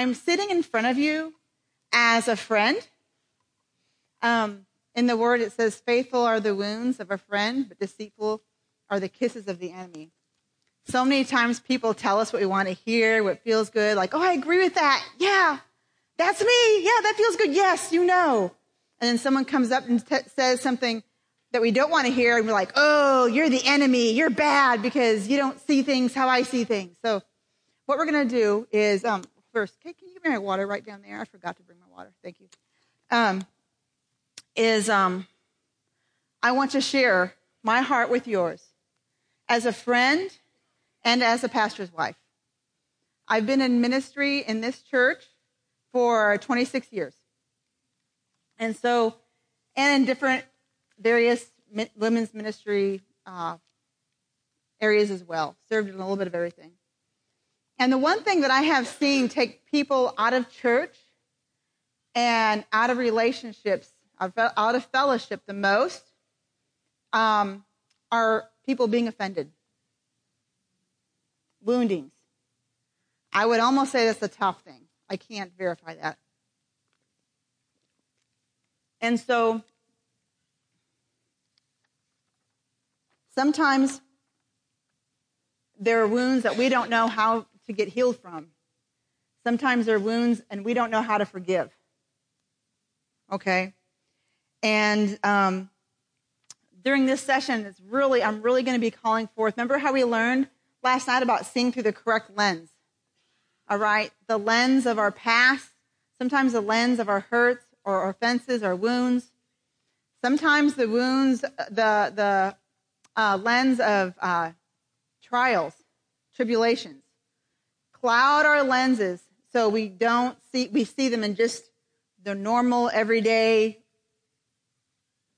I'm sitting in front of you as a friend. Um, in the word, it says, Faithful are the wounds of a friend, but deceitful are the kisses of the enemy. So many times people tell us what we want to hear, what feels good, like, oh, I agree with that. Yeah, that's me. Yeah, that feels good. Yes, you know. And then someone comes up and t- says something that we don't want to hear, and we're like, oh, you're the enemy. You're bad because you don't see things how I see things. So, what we're going to do is um, first, okay, can you me my water right down there? I forgot to bring my water. Thank you. Um, is um, I want to share my heart with yours as a friend and as a pastor's wife. I've been in ministry in this church for 26 years. And so, and in different various women's ministry uh, areas as well, served in a little bit of everything. And the one thing that I have seen take people out of church and out of relationships, out of fellowship the most, um, are people being offended woundings. I would almost say that's a tough thing. I can't verify that. And so sometimes there are wounds that we don't know how to get healed from. Sometimes there are wounds and we don't know how to forgive. Okay? And um, during this session, it's really, I'm really going to be calling forth. Remember how we learned last night about seeing through the correct lens. All right? The lens of our past, sometimes the lens of our hurts or offenses or wounds. Sometimes the wounds, the, the uh, lens of uh, trials, tribulations. Cloud our lenses so we don't see, we see them in just the normal, everyday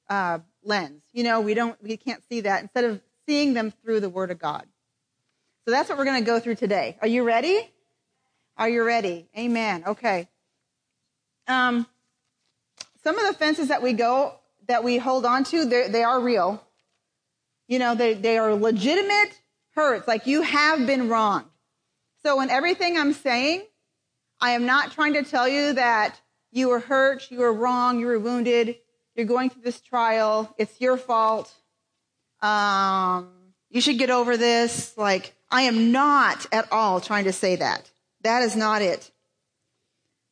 uh, lens. You know, we don't, we can't see that instead of seeing them through the Word of God. So that's what we're going to go through today. Are you ready? Are you ready? Amen. Okay. Um, some of the fences that we go that we hold on to, they are real. You know, they, they are legitimate hurts. Like you have been wronged. So in everything I'm saying, I am not trying to tell you that you were hurt, you were wrong, you were wounded, you're going through this trial, it's your fault. Um, you should get over this. Like, I am not at all trying to say that. That is not it.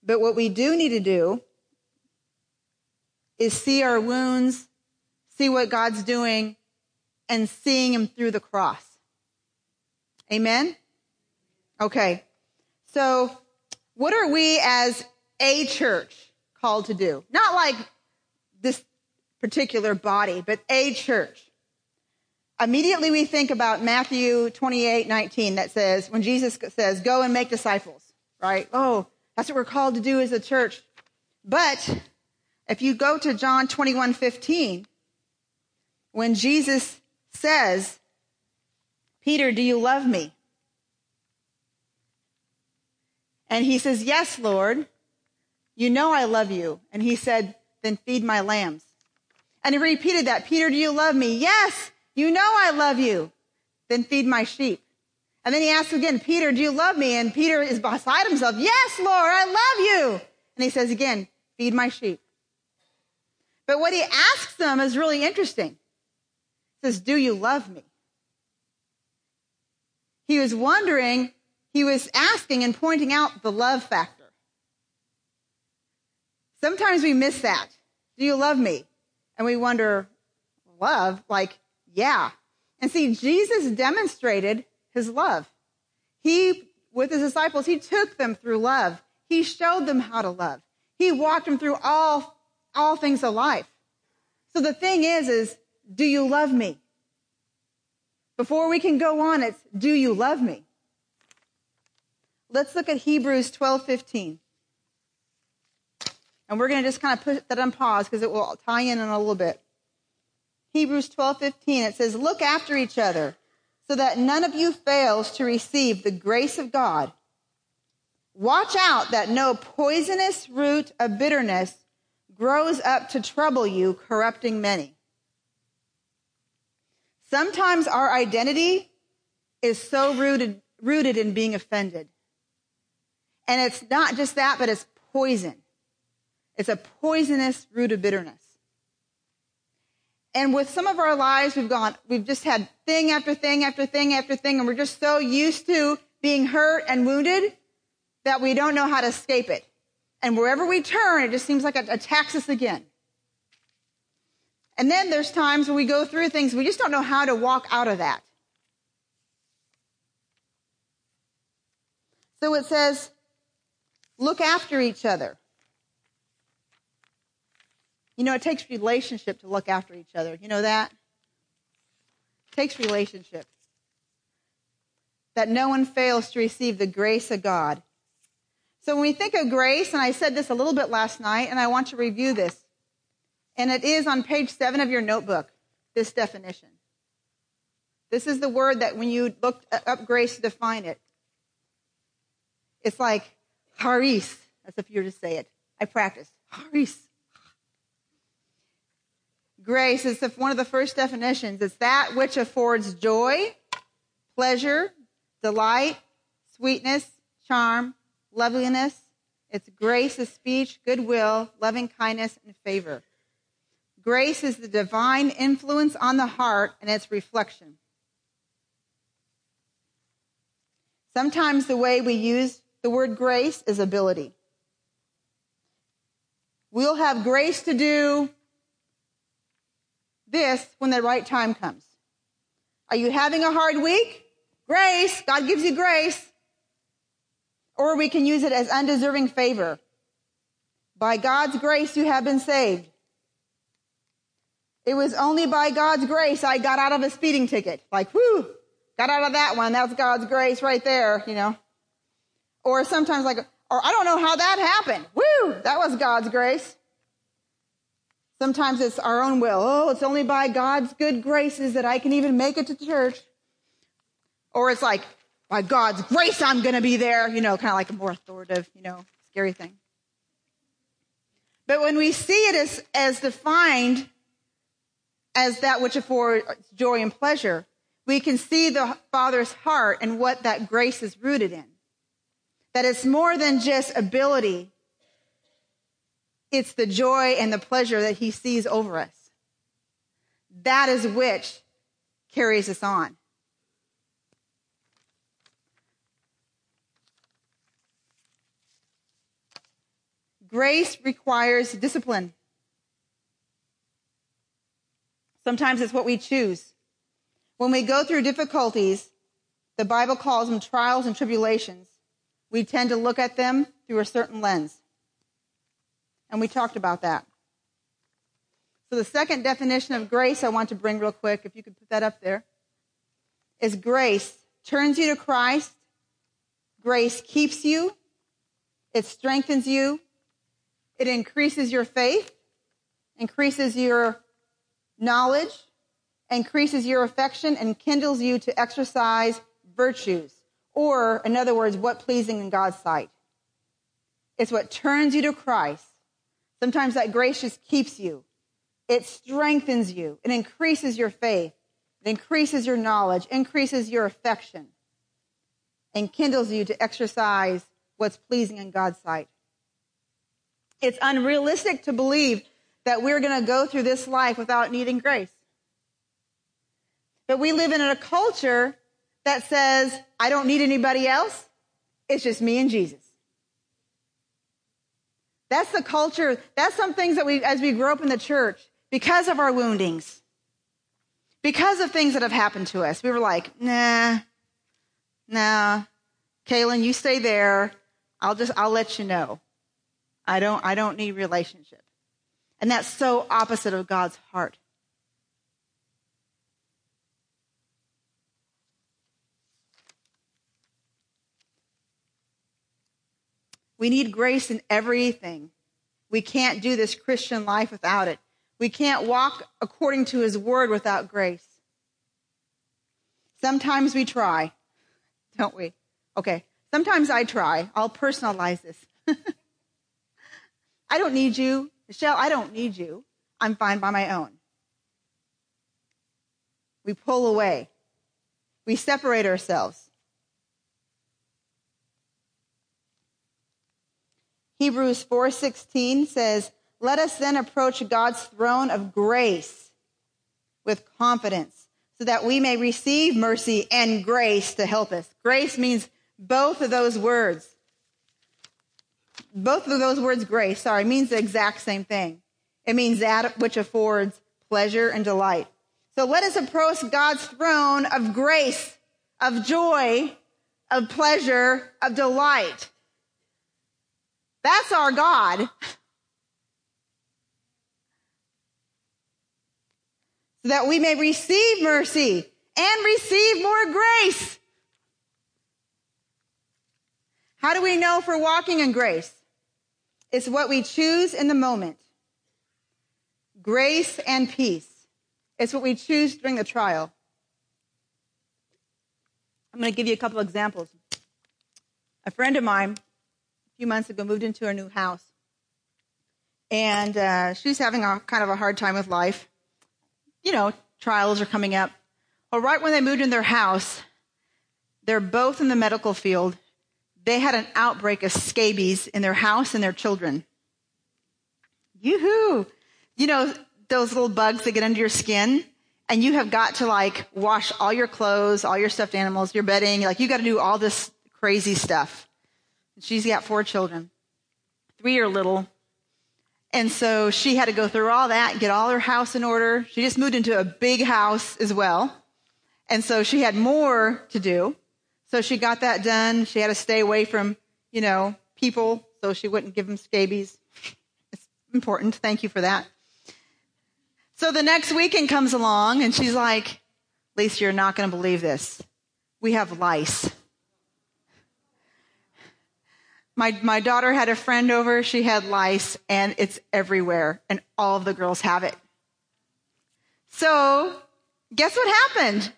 But what we do need to do is see our wounds, see what God's doing, and seeing Him through the cross. Amen? Okay. So, what are we as a church called to do? Not like this particular body, but a church immediately we think about Matthew 28, 19 that says, when Jesus says, go and make disciples, right? Oh, that's what we're called to do as a church. But if you go to John 21, 15, when Jesus says, Peter, do you love me? And he says, yes, Lord. You know I love you. And he said, then feed my lambs. And he repeated that. Peter, do you love me? Yes. You know I love you. Then feed my sheep. And then he asks again, Peter, do you love me? And Peter is beside himself. Yes, Lord, I love you. And he says again, feed my sheep. But what he asks them is really interesting. He says, do you love me? He was wondering, he was asking and pointing out the love factor. Sometimes we miss that. Do you love me? And we wonder, love? Like, yeah. And see, Jesus demonstrated his love. He, with his disciples, he took them through love. He showed them how to love. He walked them through all, all things of life. So the thing is, is do you love me? Before we can go on, it's do you love me? Let's look at Hebrews 12, 15. And we're going to just kind of put that on pause because it will tie in in a little bit. Hebrews 12:15 it says look after each other so that none of you fails to receive the grace of God. Watch out that no poisonous root of bitterness grows up to trouble you, corrupting many. Sometimes our identity is so rooted, rooted in being offended. And it's not just that, but it's poison. It's a poisonous root of bitterness. And with some of our lives, we've gone, we've just had thing after thing after thing after thing, and we're just so used to being hurt and wounded that we don't know how to escape it. And wherever we turn, it just seems like it attacks us again. And then there's times when we go through things, we just don't know how to walk out of that. So it says, look after each other. You know, it takes relationship to look after each other. You know that? It takes relationship. That no one fails to receive the grace of God. So when we think of grace, and I said this a little bit last night, and I want to review this, and it is on page seven of your notebook, this definition. This is the word that when you looked up grace to define it, it's like charis, as if you were to say it. I practice. Charis. Grace is one of the first definitions. It's that which affords joy, pleasure, delight, sweetness, charm, loveliness. It's grace of speech, goodwill, loving kindness, and favor. Grace is the divine influence on the heart and its reflection. Sometimes the way we use the word grace is ability. We'll have grace to do this when the right time comes. Are you having a hard week? Grace. God gives you grace. Or we can use it as undeserving favor. By God's grace, you have been saved. It was only by God's grace I got out of a speeding ticket. Like, whoo, got out of that one. That's God's grace right there, you know. Or sometimes like, or I don't know how that happened. Woo, that was God's grace. Sometimes it's our own will. Oh, it's only by God's good graces that I can even make it to church. Or it's like, by God's grace, I'm going to be there, you know, kind of like a more authoritative, you know, scary thing. But when we see it as, as defined as that which affords joy and pleasure, we can see the Father's heart and what that grace is rooted in. That it's more than just ability, it's the joy and the pleasure that He sees over us. That is which carries us on. Grace requires discipline. Sometimes it's what we choose. When we go through difficulties, the Bible calls them trials and tribulations. We tend to look at them through a certain lens. And we talked about that. So the second definition of grace I want to bring real quick, if you could put that up there, is grace turns you to Christ. Grace keeps you. It strengthens you. It increases your faith, increases your knowledge, increases your affection, and kindles you to exercise virtues. Or, in other words, what pleasing in God's sight. It's what turns you to Christ. Sometimes that grace just keeps you. It strengthens you. It increases your faith. It increases your knowledge, increases your affection, and kindles you to exercise what's pleasing in God's sight. It's unrealistic to believe that we're going to go through this life without needing grace. But we live in a culture that says, I don't need anybody else. It's just me and Jesus. That's the culture. That's some things that we, as we grow up in the church, because of our woundings, because of things that have happened to us, we were like, nah, nah, Kalyn, you stay there. I'll just, I'll let you know. I don't, I don't need relationship. And that's so opposite of God's heart. We need grace in everything. We can't do this Christian life without it. We can't walk according to his word without grace. Sometimes we try, don't we? Okay. Sometimes I try. I'll personalize this. I don't need you. Michelle, I don't need you. I'm fine by my own. We pull away. We separate ourselves. Hebrews 4:16 says, "Let us then approach God's throne of grace with confidence, so that we may receive mercy and grace to help us." Grace means both of those words. Both of those words grace, sorry, means the exact same thing. It means that which affords pleasure and delight. So let us approach God's throne of grace, of joy, of pleasure, of delight. That's our God. So that we may receive mercy and receive more grace. How do we know if we're walking in grace? It's what we choose in the moment. Grace and peace. It's what we choose during the trial. I'm going to give you a couple examples. A friend of mine, few months ago, moved into a new house. And uh, she's having a kind of a hard time with life. You know, trials are coming up. Well, right when they moved in their house, they're both in the medical field. They had an outbreak of scabies in their house and their children. Yoo-hoo! You know, those little bugs that get under your skin? and you have got to like wash all your clothes, all your stuffed animals, your bedding. Like you got to do all this crazy stuff. She's got four children. Three are little. And so she had to go through all that, get all her house in order. She just moved into a big house as well. And so she had more to do. So she got that done. She had to stay away from, you know, people so she wouldn't give them scabies. It's important. Thank you for that. So the next weekend comes along and she's like, Lisa, you're not going to believe this. We have lice. My, my daughter had a friend over. She had lice and it's everywhere and all of the girls have it. So guess what happened?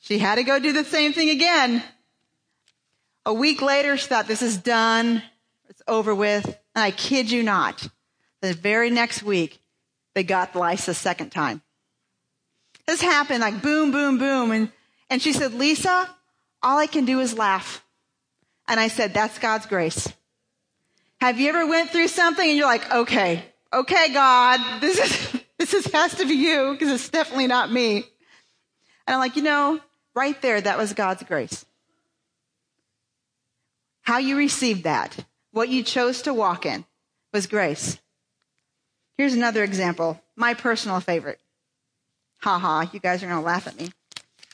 She had to go do the same thing again. A week later, she thought, this is done. It's over with. And I kid you not, the very next week, they got lice a second time. This happened like boom, boom, boom. And, and she said, Lisa, all I can do is laugh. And I said, that's God's grace. Have you ever went through something and you're like, okay, okay, God, this is, this is, has to be you because it's definitely not me. And I'm like, you know, right there, that was God's grace. How you received that, what you chose to walk in was grace. Here's another example, my personal favorite. Ha ha, you guys are going to laugh at me.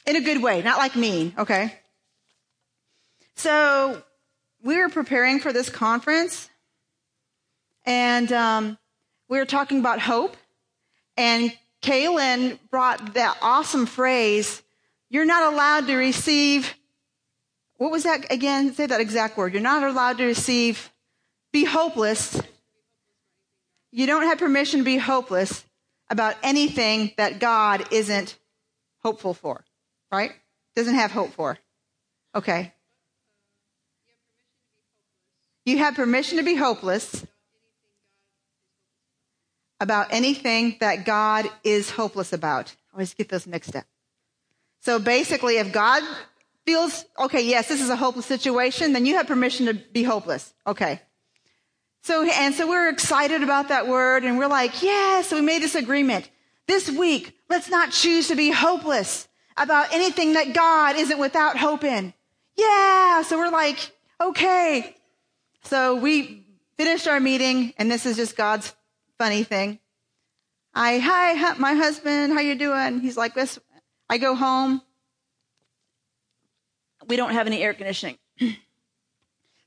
In a good way, not like mean, okay? So we were preparing for this conference and um, we were talking about hope. And Kalyn brought that awesome phrase, you're not allowed to receive, what was that again? Say that exact word. You're not allowed to receive, be hopeless you don't have permission to be hopeless about anything that God isn't hopeful for, right? Doesn't have hope for. Okay. You have permission to be hopeless about anything that God is hopeless about. I always get those mixed up. So basically, if God feels, okay, yes, this is a hopeless situation, then you have permission to be hopeless. Okay. So, and so we're excited about that word and we're like, yeah, so we made this agreement. This week, let's not choose to be hopeless about anything that God isn't without hope in. Yeah. So we're like, okay. So we finished our meeting and this is just God's funny thing. I, hi, my husband, how you doing? He's like this. I go home. We don't have any air conditioning.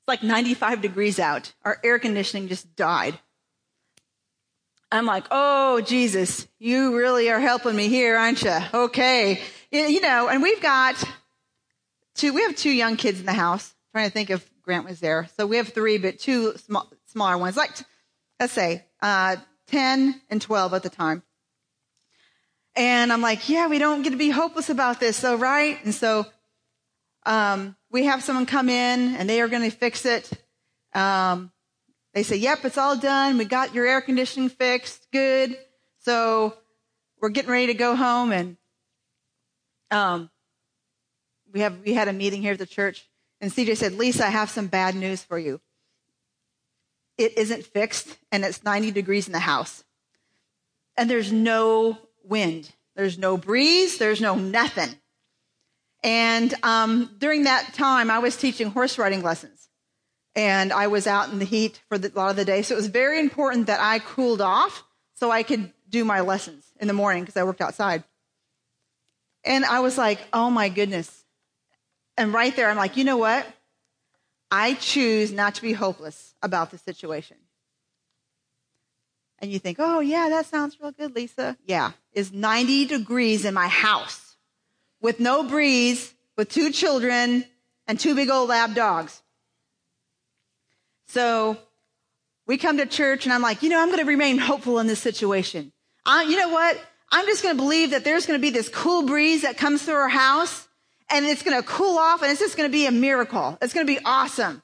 It's like 95 degrees out. Our air conditioning just died. I'm like, oh, Jesus, you really are helping me here, aren't you? Okay. You know, and we've got two, we have two young kids in the house. Trying to think if Grant was there. So we have three, but two small, smaller ones, like, let's say, uh, 10 and 12 at the time. And I'm like, yeah, we don't get to be hopeless about this. So, right? And so, um, we have someone come in and they are going to fix it. Um, they say, yep, it's all done. We got your air conditioning fixed. Good. So we're getting ready to go home and, um, we have, we had a meeting here at the church and CJ said, Lisa, I have some bad news for you. it isn't fixed and it's 90 degrees in the house. And there's no wind, there's no breeze, there's no nothing. And um, during that time, I was teaching horse riding lessons. And I was out in the heat for the, a lot of the day. So it was very important that I cooled off so I could do my lessons in the morning because I worked outside. And I was like, oh my goodness. And right there, I'm like, you know what? I choose not to be hopeless about the situation. And you think, oh, yeah, that sounds real good, Lisa. Yeah, it's 90 degrees in my house with no breeze, with two children and two big old lab dogs. So we come to church and I'm like, you know, I'm going to remain hopeful in this situation. I, you know what? I'm just going to believe that there's going to be this cool breeze that comes through our house and it's going to cool off and it's just going to be a miracle. It's going to be awesome.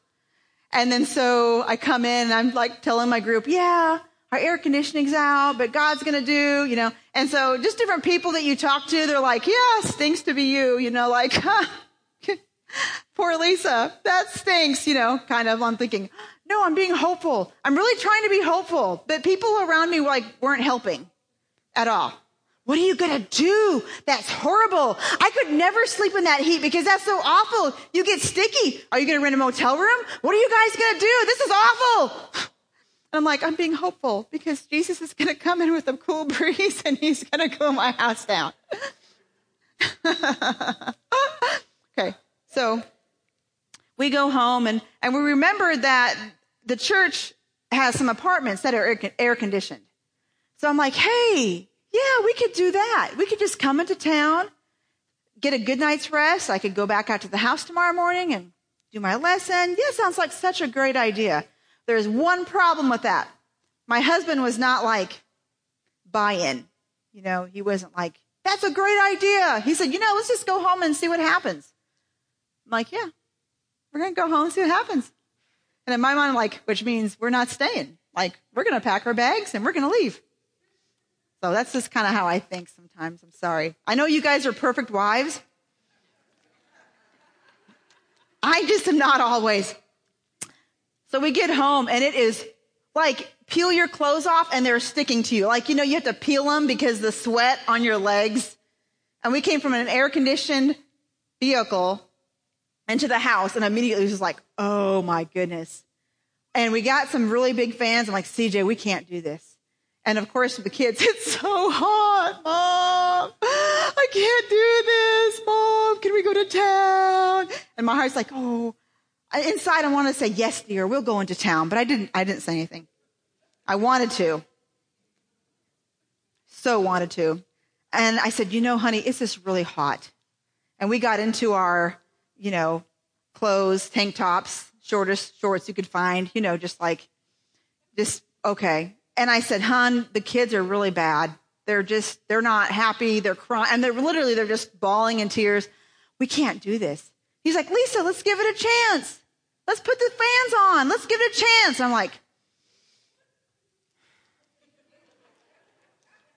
And then so I come in and I'm like telling my group, yeah, our air conditioning's out, but God's going to do, you know. And so just different people that you talk to, they're like, yeah, stinks to be you, you know, like, poor Lisa, that stinks, you know, kind of. I'm thinking, no, I'm being hopeful. I'm really trying to be hopeful, but people around me like weren't helping at all. What are you going to do? That's horrible. I could never sleep in that heat because that's so awful. You get sticky. Are you going to rent a motel room? What are you guys going to do? This is awful. And I'm like, I'm being hopeful because Jesus is going to come in with a cool breeze and he's going to cool my house down. okay. So we go home and, and we remember that the church has some apartments that are air conditioned. So I'm like, hey, yeah, we could do that. We could just come into town, get a good night's rest. I could go back out to the house tomorrow morning and do my lesson. Yeah, sounds like such a great idea. There's one problem with that. My husband was not like buy in. You know, he wasn't like, that's a great idea. He said, you know, let's just go home and see what happens. I'm like, yeah, we're going to go home and see what happens. And in my mind, I'm like, which means we're not staying. Like, we're going to pack our bags and we're going to leave. So that's just kind of how I think sometimes. I'm sorry. I know you guys are perfect wives. I just am not always. So we get home and it is like peel your clothes off and they're sticking to you. Like, you know, you have to peel them because the sweat on your legs. And we came from an air conditioned vehicle into the house and immediately was like, oh my goodness. And we got some really big fans. I'm like, CJ, we can't do this. And of course, the kids, it's so hot, mom. I can't do this, mom. Can we go to town? And my heart's like, oh, inside I want to say, yes, dear, we'll go into town. But I didn't, I didn't say anything. I wanted to. So wanted to. And I said, you know, honey, it's just really hot. And we got into our, you know, clothes, tank tops, shortest shorts you could find, you know, just like, just, okay. And I said, hon, the kids are really bad. They're just, they're not happy. They're crying. And they're literally, they're just bawling in tears. We can't do this. He's like, Lisa, let's give it a chance. Let's put the fans on. Let's give it a chance. I'm like,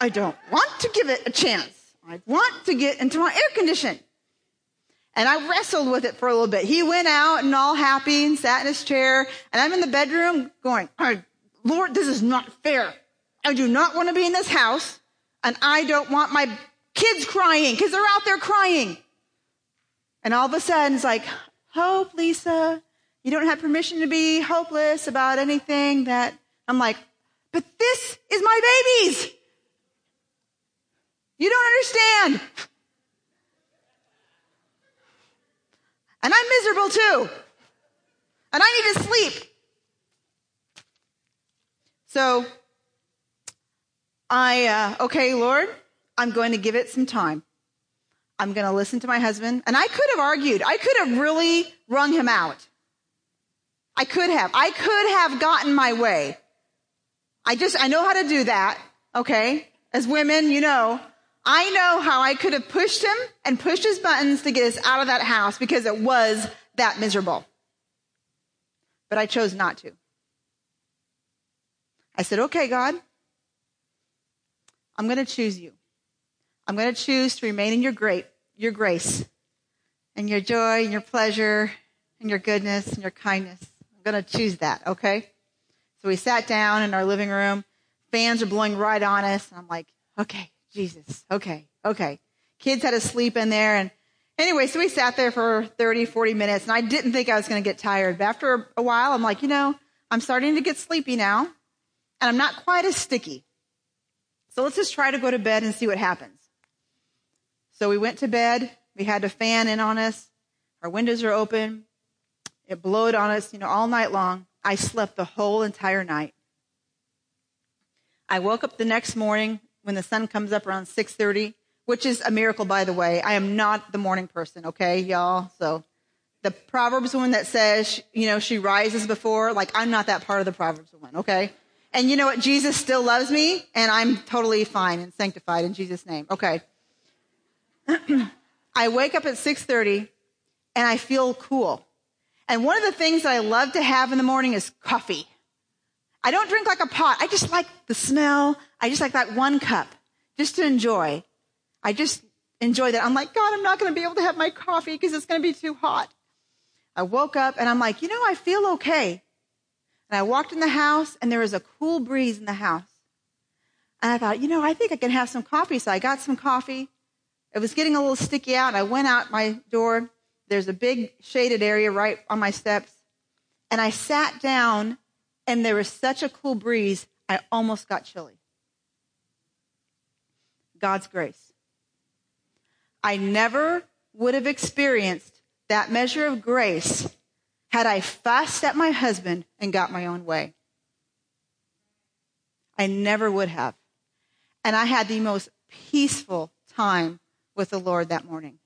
I don't want to give it a chance. I want to get into my air condition. And I wrestled with it for a little bit. He went out and all happy and sat in his chair. And I'm in the bedroom going, Lord, this is not fair. I do not want to be in this house, and I don't want my kids crying because they're out there crying. And all of a sudden, it's like, hope, Lisa. You don't have permission to be hopeless about anything that I'm like, but this is my babies. You don't understand. And I'm miserable too. And I need to sleep. So I, uh, okay, Lord, I'm going to give it some time. I'm going to listen to my husband. And I could have argued. I could have really wrung him out. I could have. I could have gotten my way. I just, I know how to do that. Okay. As women, you know, I know how I could have pushed him and pushed his buttons to get us out of that house because it was that miserable. But I chose not to. I said, okay, God, I'm going to choose you. I'm going to choose to remain in your great, your grace and your joy and your pleasure and your goodness and your kindness. I'm going to choose that, okay? So we sat down in our living room. Fans are blowing right on us. And I'm like, okay, Jesus, okay, okay. Kids had to sleep in there. And anyway, so we sat there for 30, 40 minutes and I didn't think I was going to get tired. But after a while, I'm like, you know, I'm starting to get sleepy now and I'm not quite as sticky. So let's just try to go to bed and see what happens. So we went to bed. We had a fan in on us. Our windows are open. It blowed on us, you know, all night long. I slept the whole entire night. I woke up the next morning when the sun comes up around 6:30, which is a miracle by the way. I am not the morning person, okay, y'all? So the Proverbs woman that says, you know, she rises before, like I'm not that part of the Proverbs woman, okay? And you know what? Jesus still loves me and I'm totally fine and sanctified in Jesus name. Okay. I wake up at 6:30 and I feel cool. And one of the things that I love to have in the morning is coffee. I don't drink like a pot. I just like the smell. I just like that one cup just to enjoy. I just enjoy that. I'm like, God, I'm not going to be able to have my coffee because it's going to be too hot. I woke up and I'm like, you know, I feel okay. And I walked in the house and there was a cool breeze in the house. And I thought, you know, I think I can have some coffee. So I got some coffee. It was getting a little sticky out. I went out my door there's a big shaded area right on my steps. And I sat down, and there was such a cool breeze, I almost got chilly. God's grace. I never would have experienced that measure of grace had I fussed at my husband and got my own way. I never would have. And I had the most peaceful time with the Lord that morning.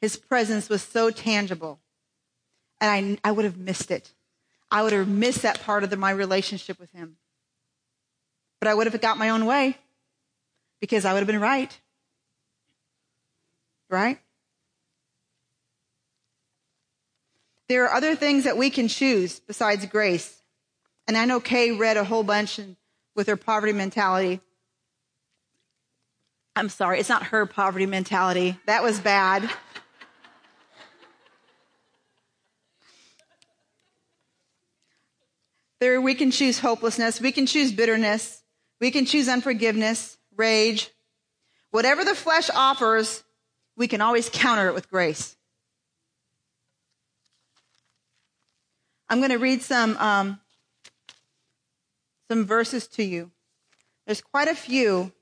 His presence was so tangible. And I, I would have missed it. I would have missed that part of the, my relationship with him. But I would have got my own way because I would have been right. Right? There are other things that we can choose besides grace. And I know Kay read a whole bunch with her poverty mentality. I'm sorry, it's not her poverty mentality. That was bad. There, we can choose hopelessness. We can choose bitterness. We can choose unforgiveness, rage. Whatever the flesh offers, we can always counter it with grace. I'm going to read some, um, some verses to you. There's quite a few,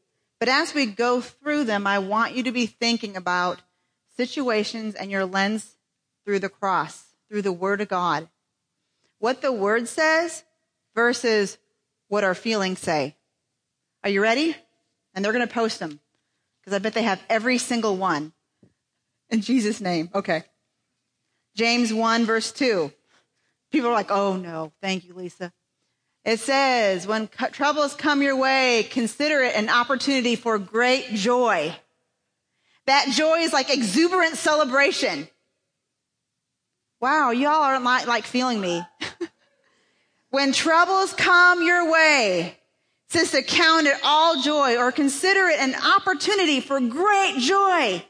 but as we go through them, I want you to be thinking about situations and your lens through the cross, through the Word of God what the word says versus what our feelings say. Are you ready? And they're going to post them because I bet they have every single one. In Jesus' name. Okay. James 1, verse 2. People are like, oh no, thank you, Lisa. It says, when troubles come your way, consider it an opportunity for great joy. That joy is like exuberant celebration. Wow, y'all aren't like, like feeling me. when troubles come your way, says to count it all joy or consider it an opportunity for great joy.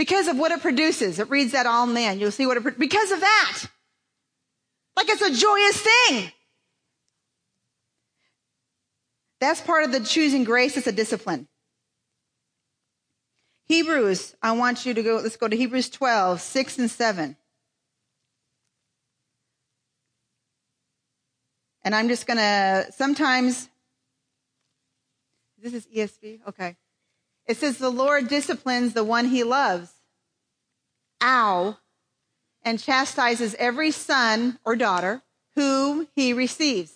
Because of what it produces. It reads that all man. You'll see what it, because of that. Like it's a joyous thing. That's part of the choosing grace. It's a discipline. Hebrews, I want you to go, let's go to Hebrews 12, 6 and 7. And I'm just going to, sometimes, this is ESV? Okay. It says, the Lord disciplines the one he loves. Ow. And chastises every son or daughter whom he receives.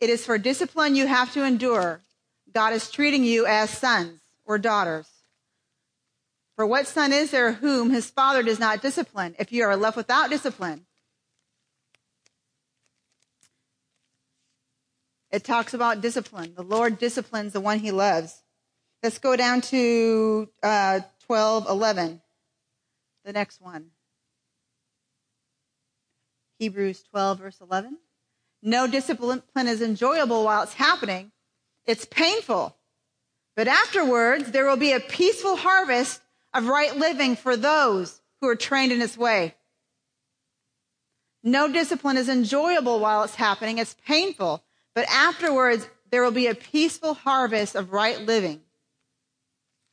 It is for discipline you have to endure. God is treating you as sons or daughters. For what son is there whom his father does not discipline if you are left without discipline? It talks about discipline. The Lord disciplines the one he loves. Let's go down to uh, 12, 11. The next one. Hebrews 12, verse 11. No discipline is enjoyable while it's happening. It's painful. But afterwards, there will be a peaceful harvest of right living for those who are trained in its way. No discipline is enjoyable while it's happening. It's painful. But afterwards, there will be a peaceful harvest of right living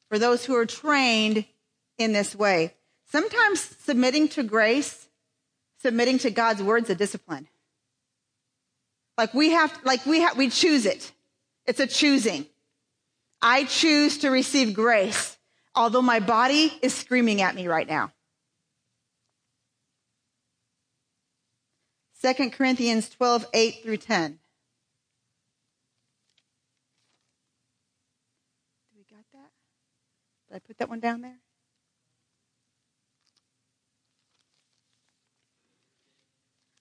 for those who are trained in this way. Sometimes submitting to grace, submitting to God's word's a discipline. Like we have, like we have, we choose it. It's a choosing. I choose to receive grace, although my body is screaming at me right now. 2 Corinthians 12, 8 through 10. Do we got that? Did I put that one down there?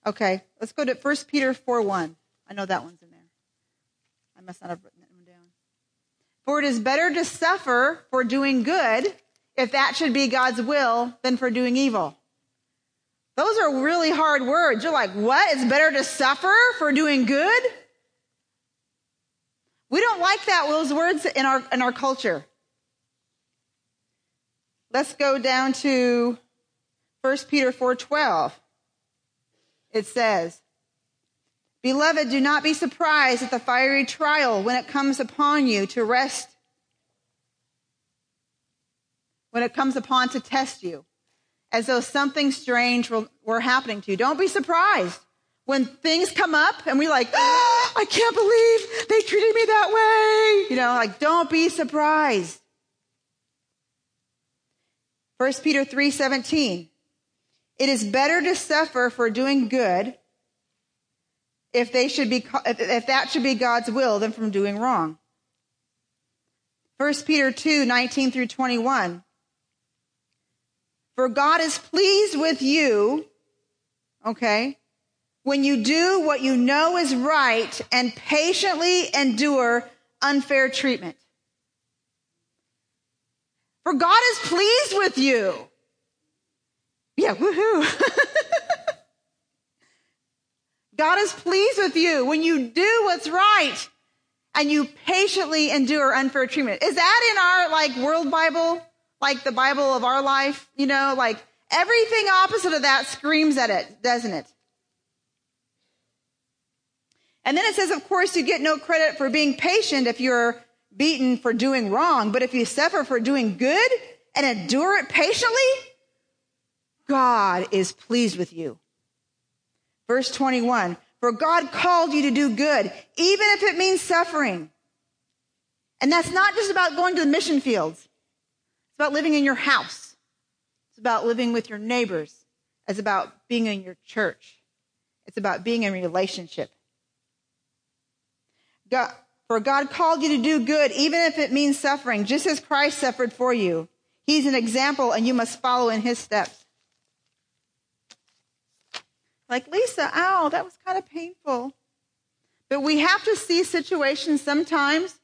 Okay, let's go to 1 Peter 4, 1. I know that one's in there. I must not have written that one down. For it is better to suffer for doing good, if that should be God's will, than for doing evil. Those are really hard words. You're like, what? It's better to suffer for doing good? We don't like that, those words in our, in our culture. Let's go down to 1 Peter 4.12. It says, Beloved, do not be surprised at the fiery trial when it comes upon you to rest, when it comes upon to test you as though something strange were happening to you. Don't be surprised when things come up and we like, oh, I can't believe they treated me that way. You know, like don't be surprised. 1 Peter 3:17 It is better to suffer for doing good if they should be if that should be God's will than from doing wrong. 1 Peter 2, 19 through 21. For God is pleased with you, okay, when you do what you know is right and patiently endure unfair treatment. For God is pleased with you. Yeah, woohoo. God is pleased with you when you do what's right and you patiently endure unfair treatment. Is that in our like world Bible? like the Bible of our life, you know, like everything opposite of that screams at it, doesn't it? And then it says, of course, you get no credit for being patient if you're beaten for doing wrong, but if you suffer for doing good and endure it patiently, God is pleased with you. Verse 21, for God called you to do good, even if it means suffering. And that's not just about going to the mission fields. It's about living in your house. It's about living with your neighbors. It's about being in your church. It's about being in relationship. God, for God called you to do good, even if it means suffering, just as Christ suffered for you. He's an example, and you must follow in his steps. Like, Lisa, ow, that was kind of painful. But we have to see situations sometimes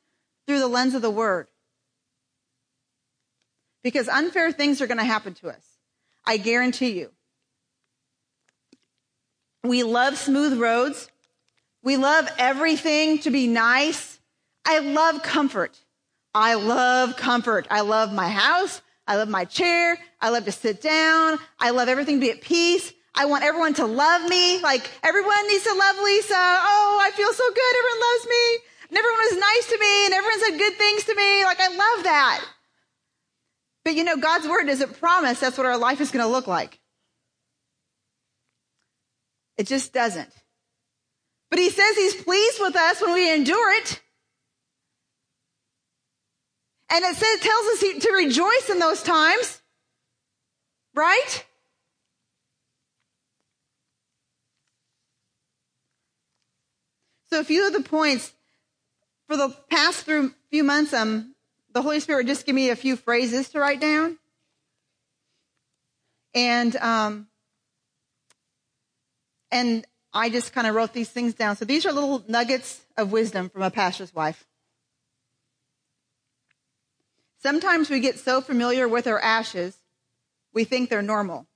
through the lens of the word because unfair things are going to happen to us. I guarantee you. We love smooth roads. We love everything to be nice. I love comfort. I love comfort. I love my house. I love my chair. I love to sit down. I love everything to be at peace. I want everyone to love me. Like everyone needs to love Lisa. Oh, I feel so good. Everyone loves me. And everyone is nice to me and everyone said good things to me. Like I love that. But you know, God's word doesn't promise that's what our life is going to look like. It just doesn't. But he says he's pleased with us when we endure it. And it says, tells us to rejoice in those times. Right? So a few of the points for the past few months, um, the Holy Spirit just gave me a few phrases to write down. And um, and I just kind of wrote these things down. So these are little nuggets of wisdom from a pastor's wife. Sometimes we get so familiar with our ashes, we think they're normal.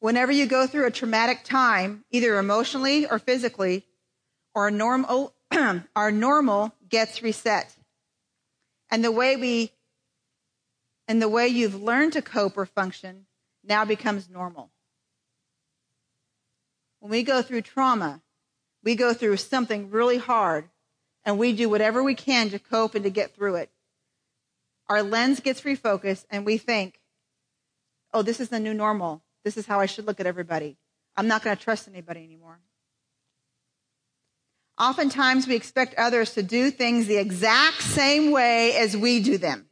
Whenever you go through a traumatic time, either emotionally or physically, our normal, our normal gets reset. And the way we and the way you've learned to cope or function now becomes normal. when we go through trauma, we go through something really hard, and we do whatever we can to cope and to get through it. Our lens gets refocused, and we think, oh, this is the new normal. This is how I should look at everybody. I'm not going to trust anybody anymore. Oftentimes, we expect others to do things the exact same way as we do them.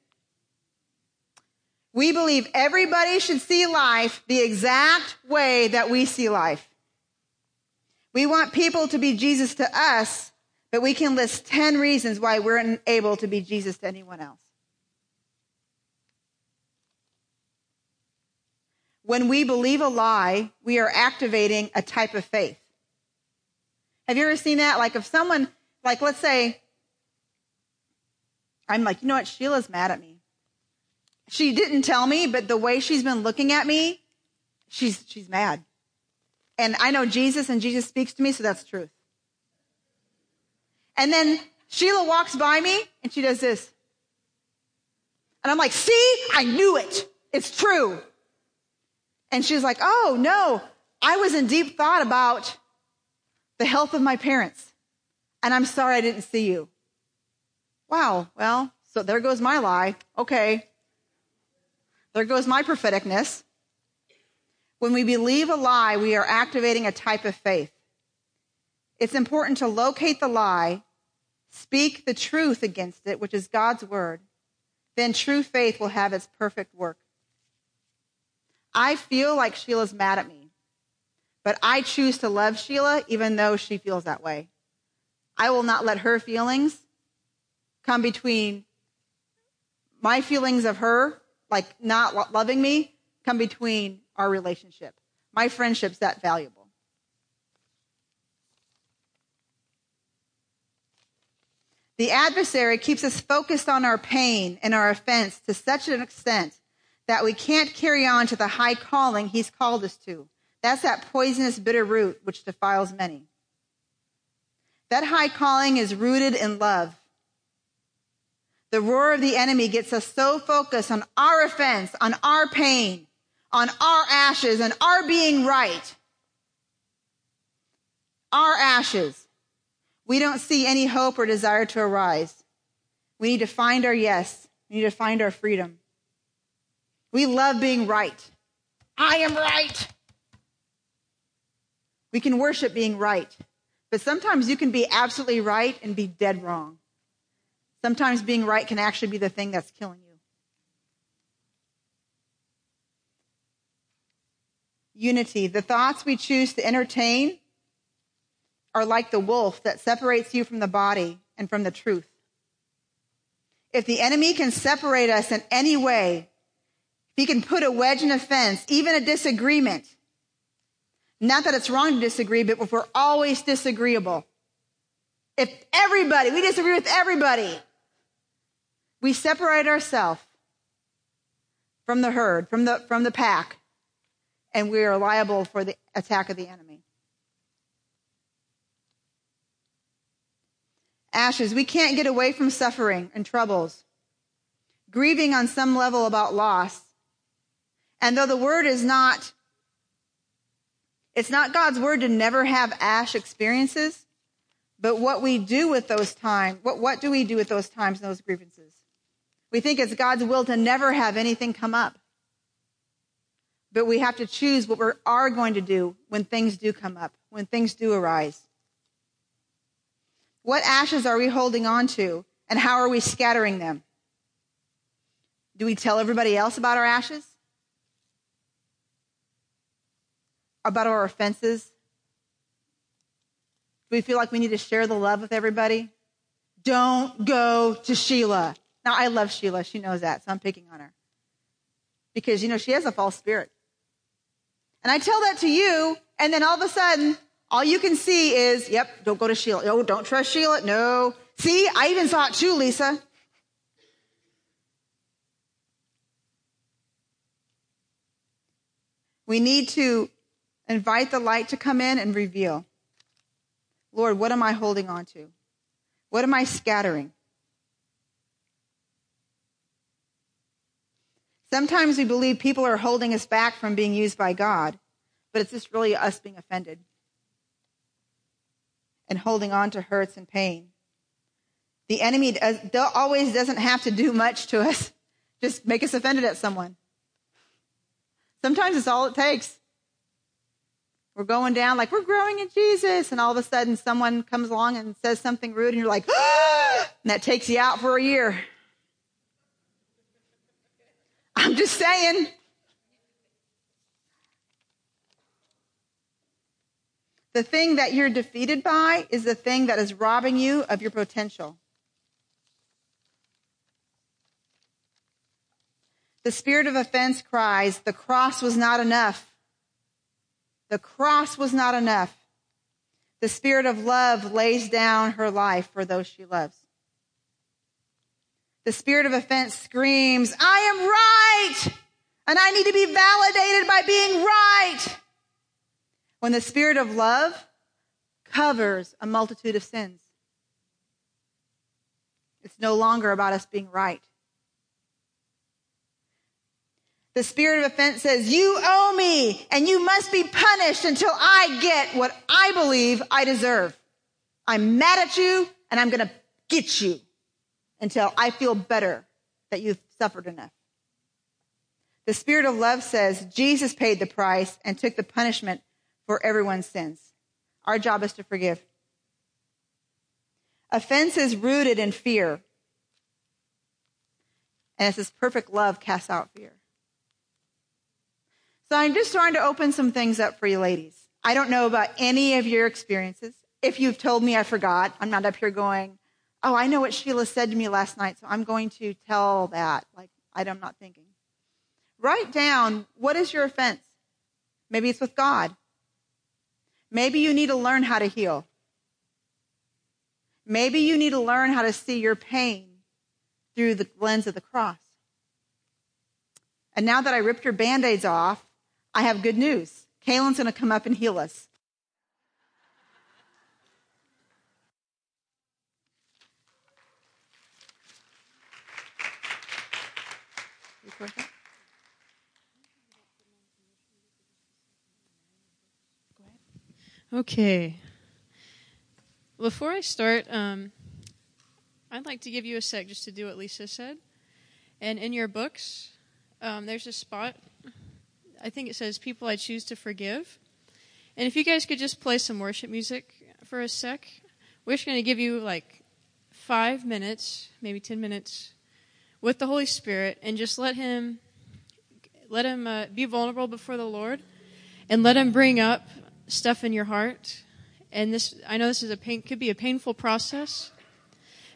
We believe everybody should see life the exact way that we see life. We want people to be Jesus to us, but we can list 10 reasons why we're unable to be Jesus to anyone else. When we believe a lie, we are activating a type of faith. Have you ever seen that? Like if someone, like let's say, I'm like, you know what? Sheila's mad at me. She didn't tell me, but the way she's been looking at me, she's, she's mad. And I know Jesus and Jesus speaks to me, so that's truth. And then Sheila walks by me and she does this. And I'm like, see, I knew it. It's true. And she's like, oh no, I was in deep thought about the health of my parents. And I'm sorry I didn't see you. Wow. Well, so there goes my lie. Okay. There goes my propheticness. When we believe a lie, we are activating a type of faith. It's important to locate the lie, speak the truth against it, which is God's word. Then true faith will have its perfect work. I feel like Sheila's mad at me, but I choose to love Sheila even though she feels that way. I will not let her feelings come between my feelings of her, like not loving me, come between our relationship. My friendship's that valuable. The adversary keeps us focused on our pain and our offense to such an extent that we can't carry on to the high calling he's called us to. That's that poisonous bitter root which defiles many. That high calling is rooted in love. The roar of the enemy gets us so focused on our offense, on our pain, on our ashes, and our being right. Our ashes. We don't see any hope or desire to arise. We need to find our yes. We need to find our freedom. We love being right. I am right. We can worship being right. But sometimes you can be absolutely right and be dead wrong. Sometimes being right can actually be the thing that's killing you. Unity. The thoughts we choose to entertain are like the wolf that separates you from the body and from the truth. If the enemy can separate us in any way, if he can put a wedge in a fence, even a disagreement. Not that it's wrong to disagree, but if we're always disagreeable, if everybody, we disagree with everybody, we separate ourselves from the herd, from the, from the pack, and we are liable for the attack of the enemy. Ashes, we can't get away from suffering and troubles. Grieving on some level about loss and though the word is not, it's not God's word to never have ash experiences, but what we do with those times, what, what do we do with those times and those grievances? We think it's God's will to never have anything come up. But we have to choose what we are going to do when things do come up, when things do arise. What ashes are we holding on to, and how are we scattering them? Do we tell everybody else about our ashes? about our offenses? Do we feel like we need to share the love with everybody? Don't go to Sheila. Now, I love Sheila. She knows that, so I'm picking on her. Because, you know, she has a false spirit. And I tell that to you, and then all of a sudden, all you can see is, yep, don't go to Sheila. Oh, don't trust Sheila. No. See, I even saw it too, Lisa. We need to Invite the light to come in and reveal. Lord, what am I holding on to? What am I scattering? Sometimes we believe people are holding us back from being used by God, but it's just really us being offended. And holding on to hurts and pain. The enemy does, always doesn't have to do much to us, just make us offended at someone. Sometimes it's all it takes. We're going down like we're growing in Jesus, and all of a sudden someone comes along and says something rude, and you're like, ah! and that takes you out for a year. I'm just saying. The thing that you're defeated by is the thing that is robbing you of your potential. The spirit of offense cries, the cross was not enough. The cross was not enough. The spirit of love lays down her life for those she loves. The spirit of offense screams, I am right, and I need to be validated by being right. When the spirit of love covers a multitude of sins, it's no longer about us being right. The spirit of offense says, You owe me, and you must be punished until I get what I believe I deserve. I'm mad at you, and I'm going to get you until I feel better that you've suffered enough. The spirit of love says, Jesus paid the price and took the punishment for everyone's sins. Our job is to forgive. Offense is rooted in fear. And it says, perfect love casts out fear. So I'm just trying to open some things up for you ladies. I don't know about any of your experiences. If you've told me I forgot, I'm not up here going, oh, I know what Sheila said to me last night, so I'm going to tell that. Like, I'm not thinking. Write down what is your offense. Maybe it's with God. Maybe you need to learn how to heal. Maybe you need to learn how to see your pain through the lens of the cross. And now that I ripped your band aids off, I have good news. Kalyn's going to come up and heal us. Okay. Before I start, um, I'd like to give you a sec just to do what Lisa said. And in your books, um, there's a spot I think it says people I choose to forgive. And if you guys could just play some worship music for a sec, we're just going to give you like five minutes, maybe 10 minutes with the Holy Spirit and just let Him, let Him uh, be vulnerable before the Lord and let Him bring up stuff in your heart. And this, I know this is a pain, could be a painful process,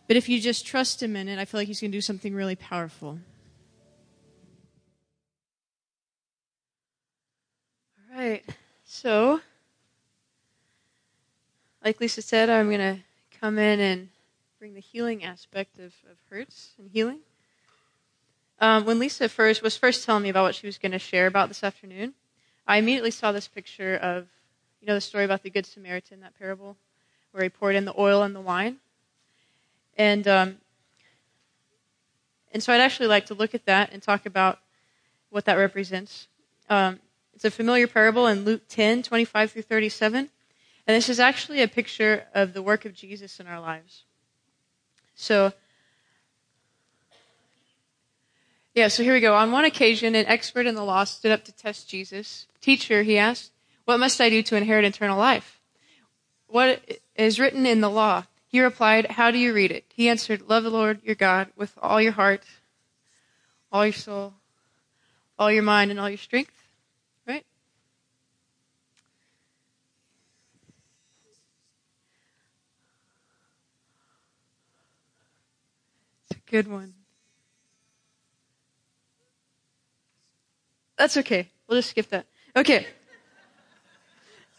but if you just trust Him in it, I feel like He's going to do something really powerful. All right, So, like Lisa said, I'm going to come in and bring the healing aspect of, of hurts and healing. Um, when Lisa first was first telling me about what she was going to share about this afternoon, I immediately saw this picture of, you know, the story about the Good Samaritan, that parable, where he poured in the oil and the wine. And um, and so I'd actually like to look at that and talk about what that represents. Um, it's a familiar parable in Luke 10, 25 through 37. And this is actually a picture of the work of Jesus in our lives. So, yeah, so here we go. On one occasion, an expert in the law stood up to test Jesus. Teacher, he asked, What must I do to inherit eternal life? What is written in the law? He replied, How do you read it? He answered, Love the Lord your God with all your heart, all your soul, all your mind, and all your strength Right? It's a Good one. That's okay. We'll just skip that. Okay.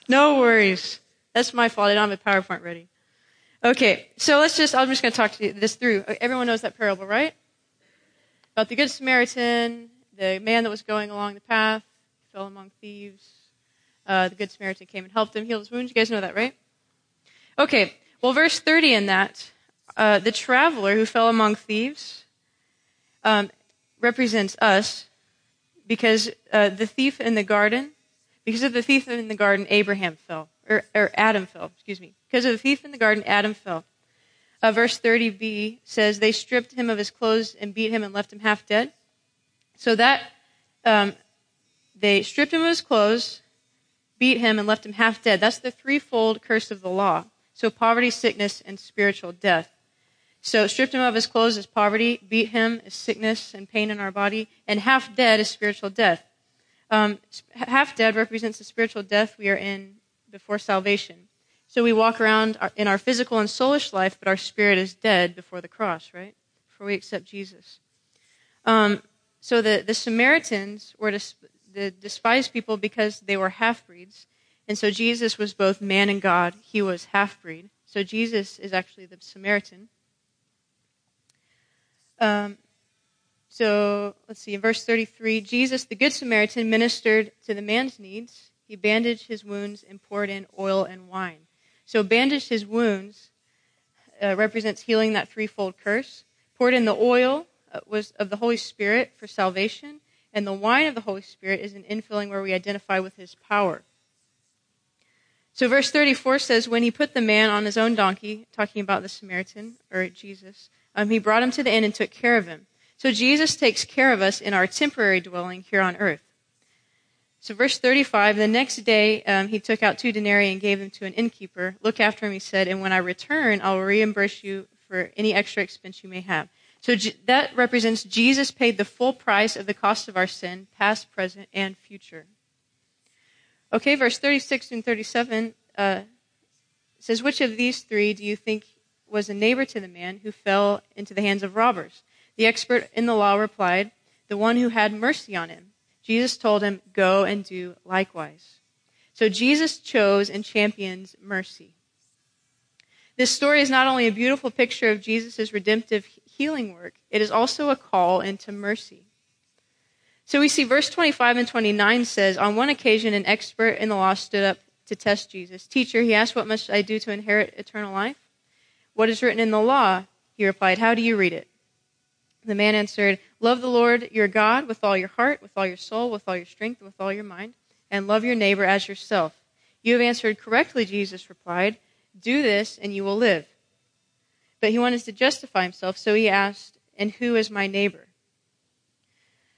No worries. That's my fault. I don't have a PowerPoint ready. Okay, so let's just, I'm just going to talk to you this through. Everyone knows that parable, right? About the Good Samaritan, the man that was going along the path, fell among thieves. Uh, the Good Samaritan came and helped him, heal his wounds. You guys know that, right? Okay, well, verse 30 in that uh, the traveler who fell among thieves um, represents us because uh, the thief in the garden, because of the thief in the garden, Abraham fell, or, or Adam fell, excuse me. Because of the thief in the garden, Adam fell. Uh, verse 30b says, They stripped him of his clothes and beat him and left him half dead. So that, um, they stripped him of his clothes, beat him, and left him half dead. That's the threefold curse of the law. So poverty, sickness, and spiritual death. So stripped him of his clothes is poverty, beat him is sickness and pain in our body, and half dead is spiritual death. Um, half dead represents the spiritual death we are in before salvation. So we walk around in our physical and soulish life, but our spirit is dead before the cross, right? Before we accept Jesus. Um, so the, the Samaritans were dis- the despised people because they were half breeds. And so Jesus was both man and God. He was half breed. So Jesus is actually the Samaritan. Um, so let's see, in verse 33, Jesus, the Good Samaritan, ministered to the man's needs. He bandaged his wounds and poured in oil and wine. So, bandaged his wounds uh, represents healing that threefold curse. Poured in the oil uh, was of the Holy Spirit for salvation, and the wine of the Holy Spirit is an infilling where we identify with his power. So, verse 34 says, When he put the man on his own donkey, talking about the Samaritan, or Jesus, um, he brought him to the inn and took care of him. So, Jesus takes care of us in our temporary dwelling here on earth. So, verse 35 the next day um, he took out two denarii and gave them to an innkeeper. Look after him, he said, and when I return, I'll reimburse you for any extra expense you may have. So, that represents Jesus paid the full price of the cost of our sin, past, present, and future. Okay, verse 36 and 37 uh, says, Which of these three do you think was a neighbor to the man who fell into the hands of robbers? The expert in the law replied, The one who had mercy on him. Jesus told him, Go and do likewise. So Jesus chose and champions mercy. This story is not only a beautiful picture of Jesus' redemptive healing work, it is also a call into mercy. So we see verse 25 and 29 says, On one occasion, an expert in the law stood up to test Jesus. Teacher, he asked, What must I do to inherit eternal life? What is written in the law? He replied, How do you read it? The man answered, Love the Lord your God with all your heart, with all your soul, with all your strength, with all your mind, and love your neighbor as yourself. You have answered correctly, Jesus replied. Do this, and you will live. But he wanted to justify himself, so he asked, And who is my neighbor?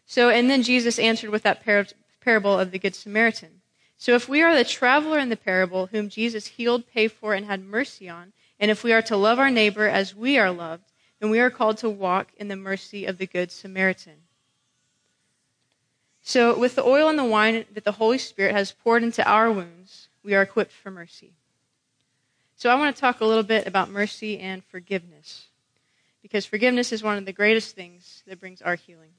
So, and then Jesus answered with that par- parable of the Good Samaritan. So, if we are the traveler in the parable whom Jesus healed, paid for, and had mercy on, and if we are to love our neighbor as we are loved, and we are called to walk in the mercy of the Good Samaritan. So, with the oil and the wine that the Holy Spirit has poured into our wounds, we are equipped for mercy. So, I want to talk a little bit about mercy and forgiveness, because forgiveness is one of the greatest things that brings our healing.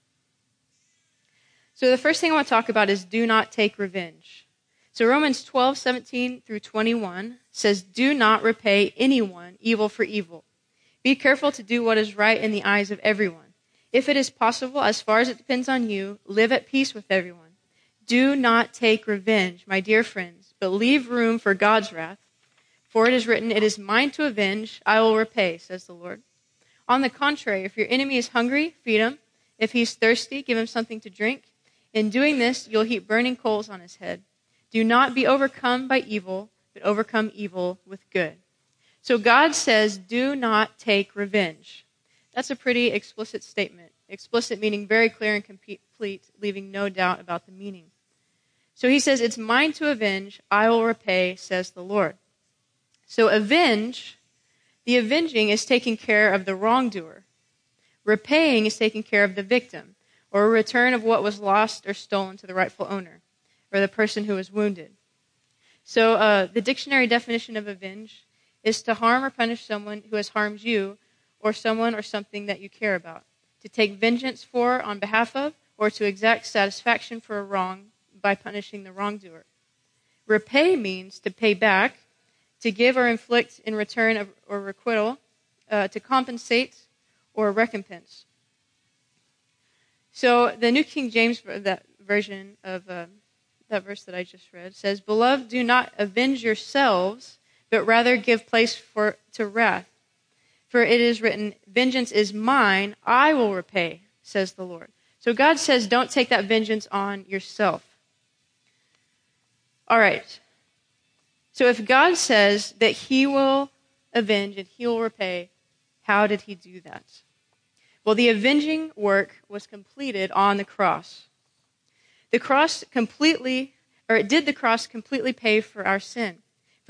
So, the first thing I want to talk about is do not take revenge. So, Romans 12, 17 through 21 says, Do not repay anyone evil for evil be careful to do what is right in the eyes of everyone. If it is possible, as far as it depends on you, live at peace with everyone. Do not take revenge, my dear friends, but leave room for God's wrath. For it is written, It is mine to avenge, I will repay, says the Lord. On the contrary, if your enemy is hungry, feed him. If he's thirsty, give him something to drink. In doing this, you'll heap burning coals on his head. Do not be overcome by evil, but overcome evil with good. So God says, do not take revenge. That's a pretty explicit statement. Explicit meaning very clear and complete, leaving no doubt about the meaning. So he says, It's mine to avenge, I will repay, says the Lord. So avenge, the avenging is taking care of the wrongdoer. Repaying is taking care of the victim, or a return of what was lost or stolen to the rightful owner, or the person who was wounded. So uh, the dictionary definition of avenge is to harm or punish someone who has harmed you or someone or something that you care about, to take vengeance for on behalf of, or to exact satisfaction for a wrong by punishing the wrongdoer. Repay means to pay back, to give or inflict in return of, or requital, uh, to compensate or recompense. So the New King James that version of uh, that verse that I just read says, "Beloved, do not avenge yourselves." But rather give place for, to wrath. For it is written, Vengeance is mine, I will repay, says the Lord. So God says, don't take that vengeance on yourself. All right. So if God says that he will avenge and he will repay, how did he do that? Well, the avenging work was completed on the cross. The cross completely, or it did the cross completely pay for our sin.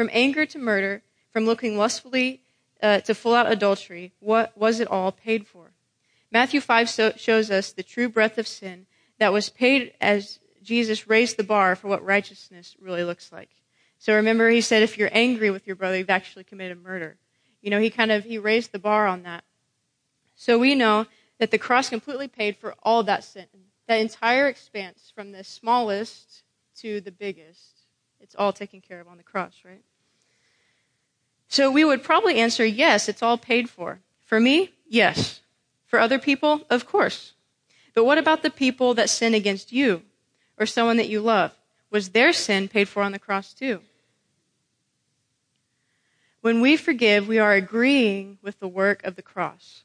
From anger to murder, from looking lustfully uh, to full out adultery, what was it all paid for? Matthew 5 so, shows us the true breadth of sin that was paid as Jesus raised the bar for what righteousness really looks like. So remember, he said, if you're angry with your brother, you've actually committed murder. You know, he kind of, he raised the bar on that. So we know that the cross completely paid for all that sin. That entire expanse from the smallest to the biggest, it's all taken care of on the cross, right? So we would probably answer, yes, it's all paid for. For me, yes. For other people, of course. But what about the people that sin against you or someone that you love? Was their sin paid for on the cross too? When we forgive, we are agreeing with the work of the cross.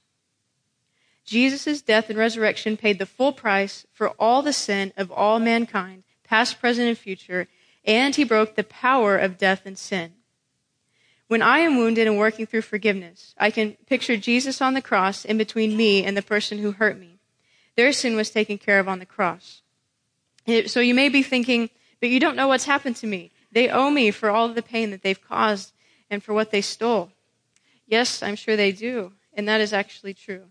Jesus' death and resurrection paid the full price for all the sin of all mankind, past, present, and future, and he broke the power of death and sin. When I am wounded and working through forgiveness, I can picture Jesus on the cross in between me and the person who hurt me. Their sin was taken care of on the cross. So you may be thinking, but you don't know what's happened to me. They owe me for all the pain that they've caused and for what they stole. Yes, I'm sure they do, and that is actually true.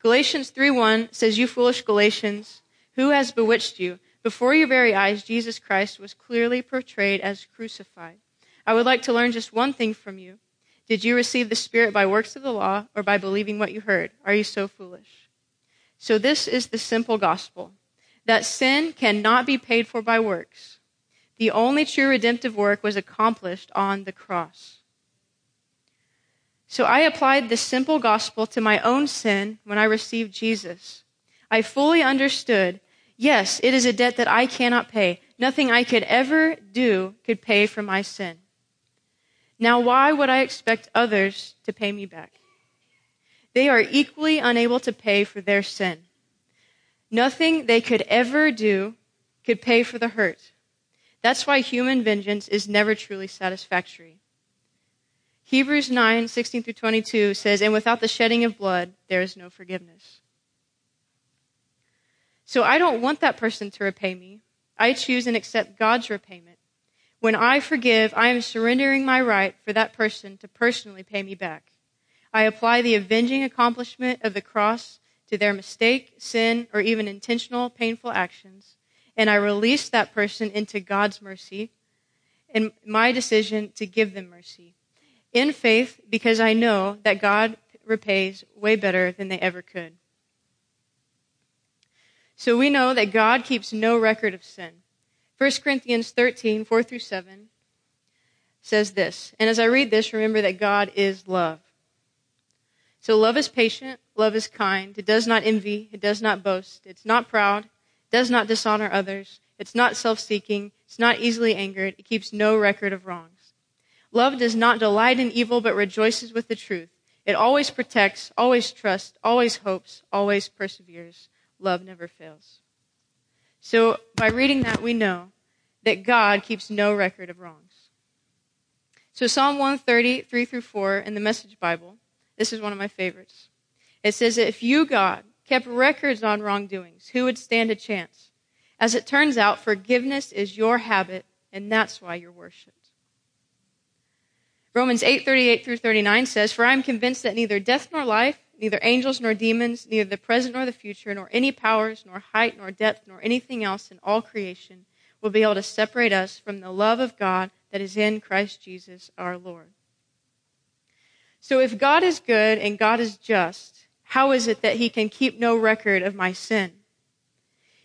Galatians 3:1 says, "You foolish Galatians, who has bewitched you? Before your very eyes Jesus Christ was clearly portrayed as crucified." I would like to learn just one thing from you. Did you receive the Spirit by works of the law or by believing what you heard? Are you so foolish? So, this is the simple gospel that sin cannot be paid for by works. The only true redemptive work was accomplished on the cross. So, I applied this simple gospel to my own sin when I received Jesus. I fully understood yes, it is a debt that I cannot pay. Nothing I could ever do could pay for my sin. Now, why would I expect others to pay me back? They are equally unable to pay for their sin. Nothing they could ever do could pay for the hurt. That's why human vengeance is never truly satisfactory. Hebrews 9, 16 through 22 says, And without the shedding of blood, there is no forgiveness. So I don't want that person to repay me. I choose and accept God's repayment. When I forgive, I am surrendering my right for that person to personally pay me back. I apply the avenging accomplishment of the cross to their mistake, sin, or even intentional painful actions, and I release that person into God's mercy and my decision to give them mercy. In faith, because I know that God repays way better than they ever could. So we know that God keeps no record of sin. 1 Corinthians 13, 4 through 7 says this. And as I read this, remember that God is love. So love is patient, love is kind, it does not envy, it does not boast, it's not proud, it does not dishonor others, it's not self seeking, it's not easily angered, it keeps no record of wrongs. Love does not delight in evil, but rejoices with the truth. It always protects, always trusts, always hopes, always perseveres. Love never fails. So by reading that, we know that God keeps no record of wrongs. So Psalm 130, 3 through 4 in the Message Bible, this is one of my favorites. It says that if you, God, kept records on wrongdoings, who would stand a chance? As it turns out, forgiveness is your habit, and that's why you're worshipped. Romans 8, 38 through 39 says, For I am convinced that neither death nor life, neither angels nor demons, neither the present nor the future, nor any powers, nor height, nor depth, nor anything else in all creation will be able to separate us from the love of God that is in Christ Jesus our Lord. So if God is good and God is just, how is it that he can keep no record of my sin?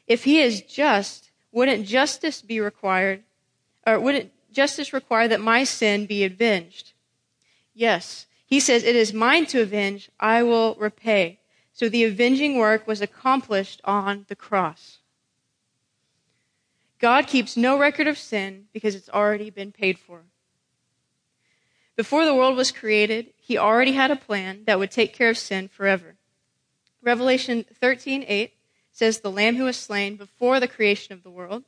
If he is just, wouldn't justice be required, or wouldn't justice require that my sin be avenged? Yes, he says, It is mine to avenge, I will repay. So the avenging work was accomplished on the cross. God keeps no record of sin because it's already been paid for. Before the world was created, he already had a plan that would take care of sin forever. Revelation 13:8 says the lamb who was slain before the creation of the world,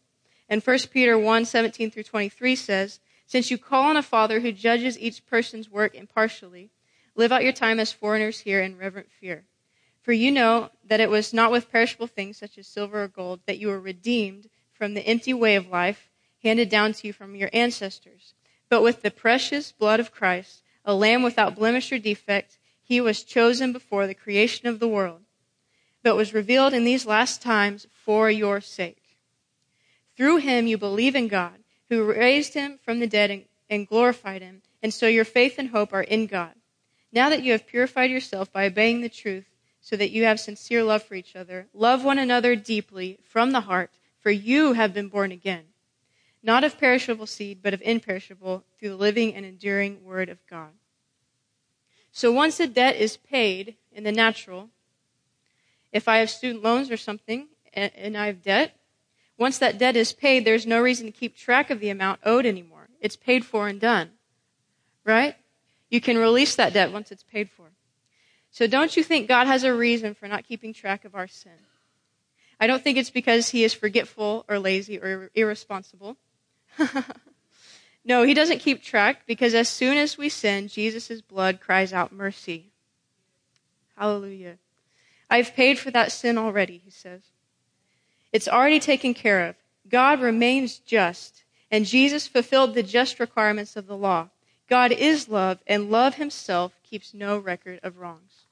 and 1 Peter 1:17 through 23 says since you call on a Father who judges each person's work impartially, live out your time as foreigners here in reverent fear. For you know that it was not with perishable things such as silver or gold that you were redeemed from the empty way of life handed down to you from your ancestors, but with the precious blood of Christ, a lamb without blemish or defect. He was chosen before the creation of the world, but was revealed in these last times for your sake. Through him you believe in God, who raised him from the dead and, and glorified him, and so your faith and hope are in God. Now that you have purified yourself by obeying the truth, so that you have sincere love for each other, love one another deeply from the heart, for you have been born again, not of perishable seed, but of imperishable, through the living and enduring word of God. So once a debt is paid in the natural, if I have student loans or something and I have debt, once that debt is paid, there's no reason to keep track of the amount owed anymore. It's paid for and done. Right? You can release that debt once it's paid for. So don't you think God has a reason for not keeping track of our sin? I don't think it's because he is forgetful or lazy or irresponsible. no, he doesn't keep track because as soon as we sin, Jesus' blood cries out mercy. Hallelujah. I've paid for that sin already, he says. It's already taken care of. God remains just, and Jesus fulfilled the just requirements of the law. God is love, and love himself keeps no record of wrongs.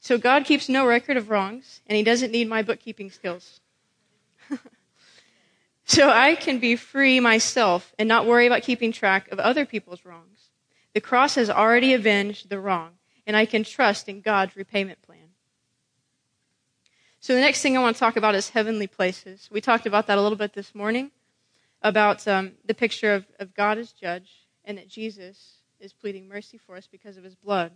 So God keeps no record of wrongs, and he doesn't need my bookkeeping skills. so I can be free myself and not worry about keeping track of other people's wrongs. The cross has already avenged the wrong, and I can trust in God's repayment plan. So the next thing I want to talk about is heavenly places. We talked about that a little bit this morning, about um, the picture of, of God as judge, and that Jesus is pleading mercy for us because of his blood.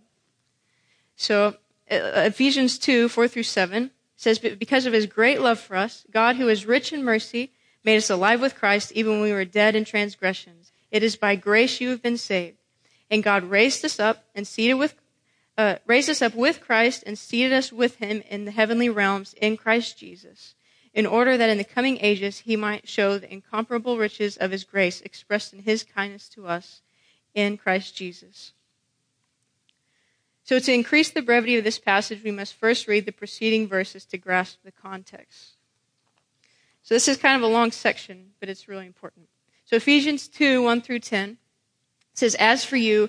So uh, Ephesians 2, 4 through 7 says, Because of his great love for us, God, who is rich in mercy, made us alive with Christ even when we were dead in transgressions. It is by grace you have been saved. And God raised us up and seated with uh, raised us up with Christ and seated us with him in the heavenly realms in Christ Jesus, in order that in the coming ages he might show the incomparable riches of his grace expressed in his kindness to us in Christ Jesus. So, to increase the brevity of this passage, we must first read the preceding verses to grasp the context. So, this is kind of a long section, but it's really important. So, Ephesians 2 1 through 10 says, As for you,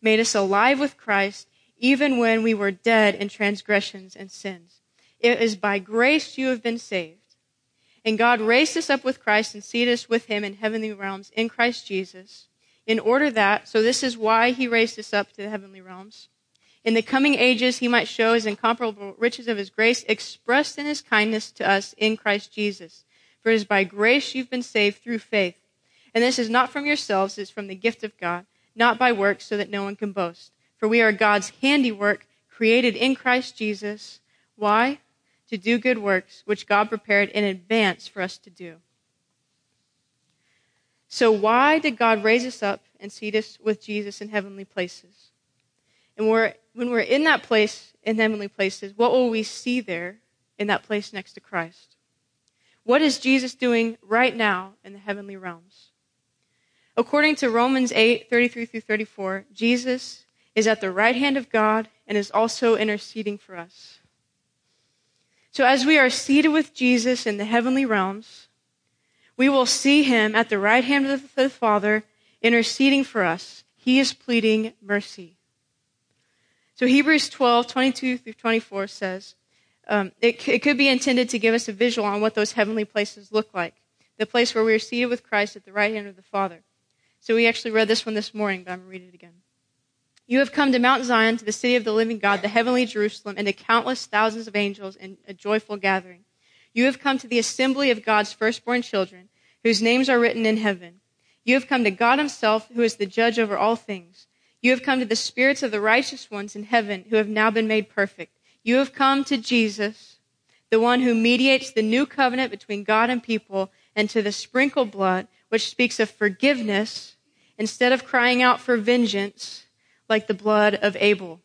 made us alive with Christ even when we were dead in transgressions and sins. It is by grace you have been saved. And God raised us up with Christ and seated us with him in heavenly realms in Christ Jesus, in order that, so this is why he raised us up to the heavenly realms. In the coming ages, he might show his incomparable riches of his grace expressed in his kindness to us in Christ Jesus. For it is by grace you've been saved through faith. And this is not from yourselves, it's from the gift of God not by works, so that no one can boast. For we are God's handiwork, created in Christ Jesus. Why? To do good works, which God prepared in advance for us to do. So, why did God raise us up and seat us with Jesus in heavenly places? And we're, when we're in that place, in heavenly places, what will we see there in that place next to Christ? What is Jesus doing right now in the heavenly realms? According to Romans 8 33 through 34, Jesus is at the right hand of God and is also interceding for us. So, as we are seated with Jesus in the heavenly realms, we will see him at the right hand of the Father interceding for us. He is pleading mercy. So, Hebrews 12 22 through 24 says, um, it, it could be intended to give us a visual on what those heavenly places look like. The place where we are seated with Christ at the right hand of the Father. So we actually read this one this morning, but I'm going to read it again. You have come to Mount Zion, to the city of the living God, the heavenly Jerusalem, and to countless thousands of angels in a joyful gathering. You have come to the assembly of God's firstborn children, whose names are written in heaven. You have come to God Himself, who is the judge over all things. You have come to the spirits of the righteous ones in heaven, who have now been made perfect. You have come to Jesus, the one who mediates the new covenant between God and people, and to the sprinkled blood, which speaks of forgiveness instead of crying out for vengeance like the blood of Abel.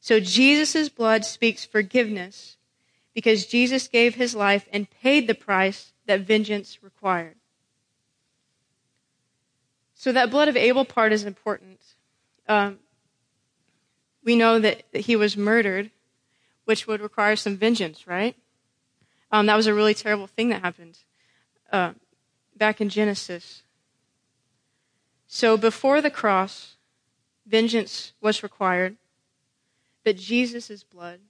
So Jesus' blood speaks forgiveness because Jesus gave his life and paid the price that vengeance required. So that blood of Abel part is important. Um, we know that, that he was murdered, which would require some vengeance, right? Um, that was a really terrible thing that happened uh, back in Genesis. So before the cross, vengeance was required, but Jesus' blood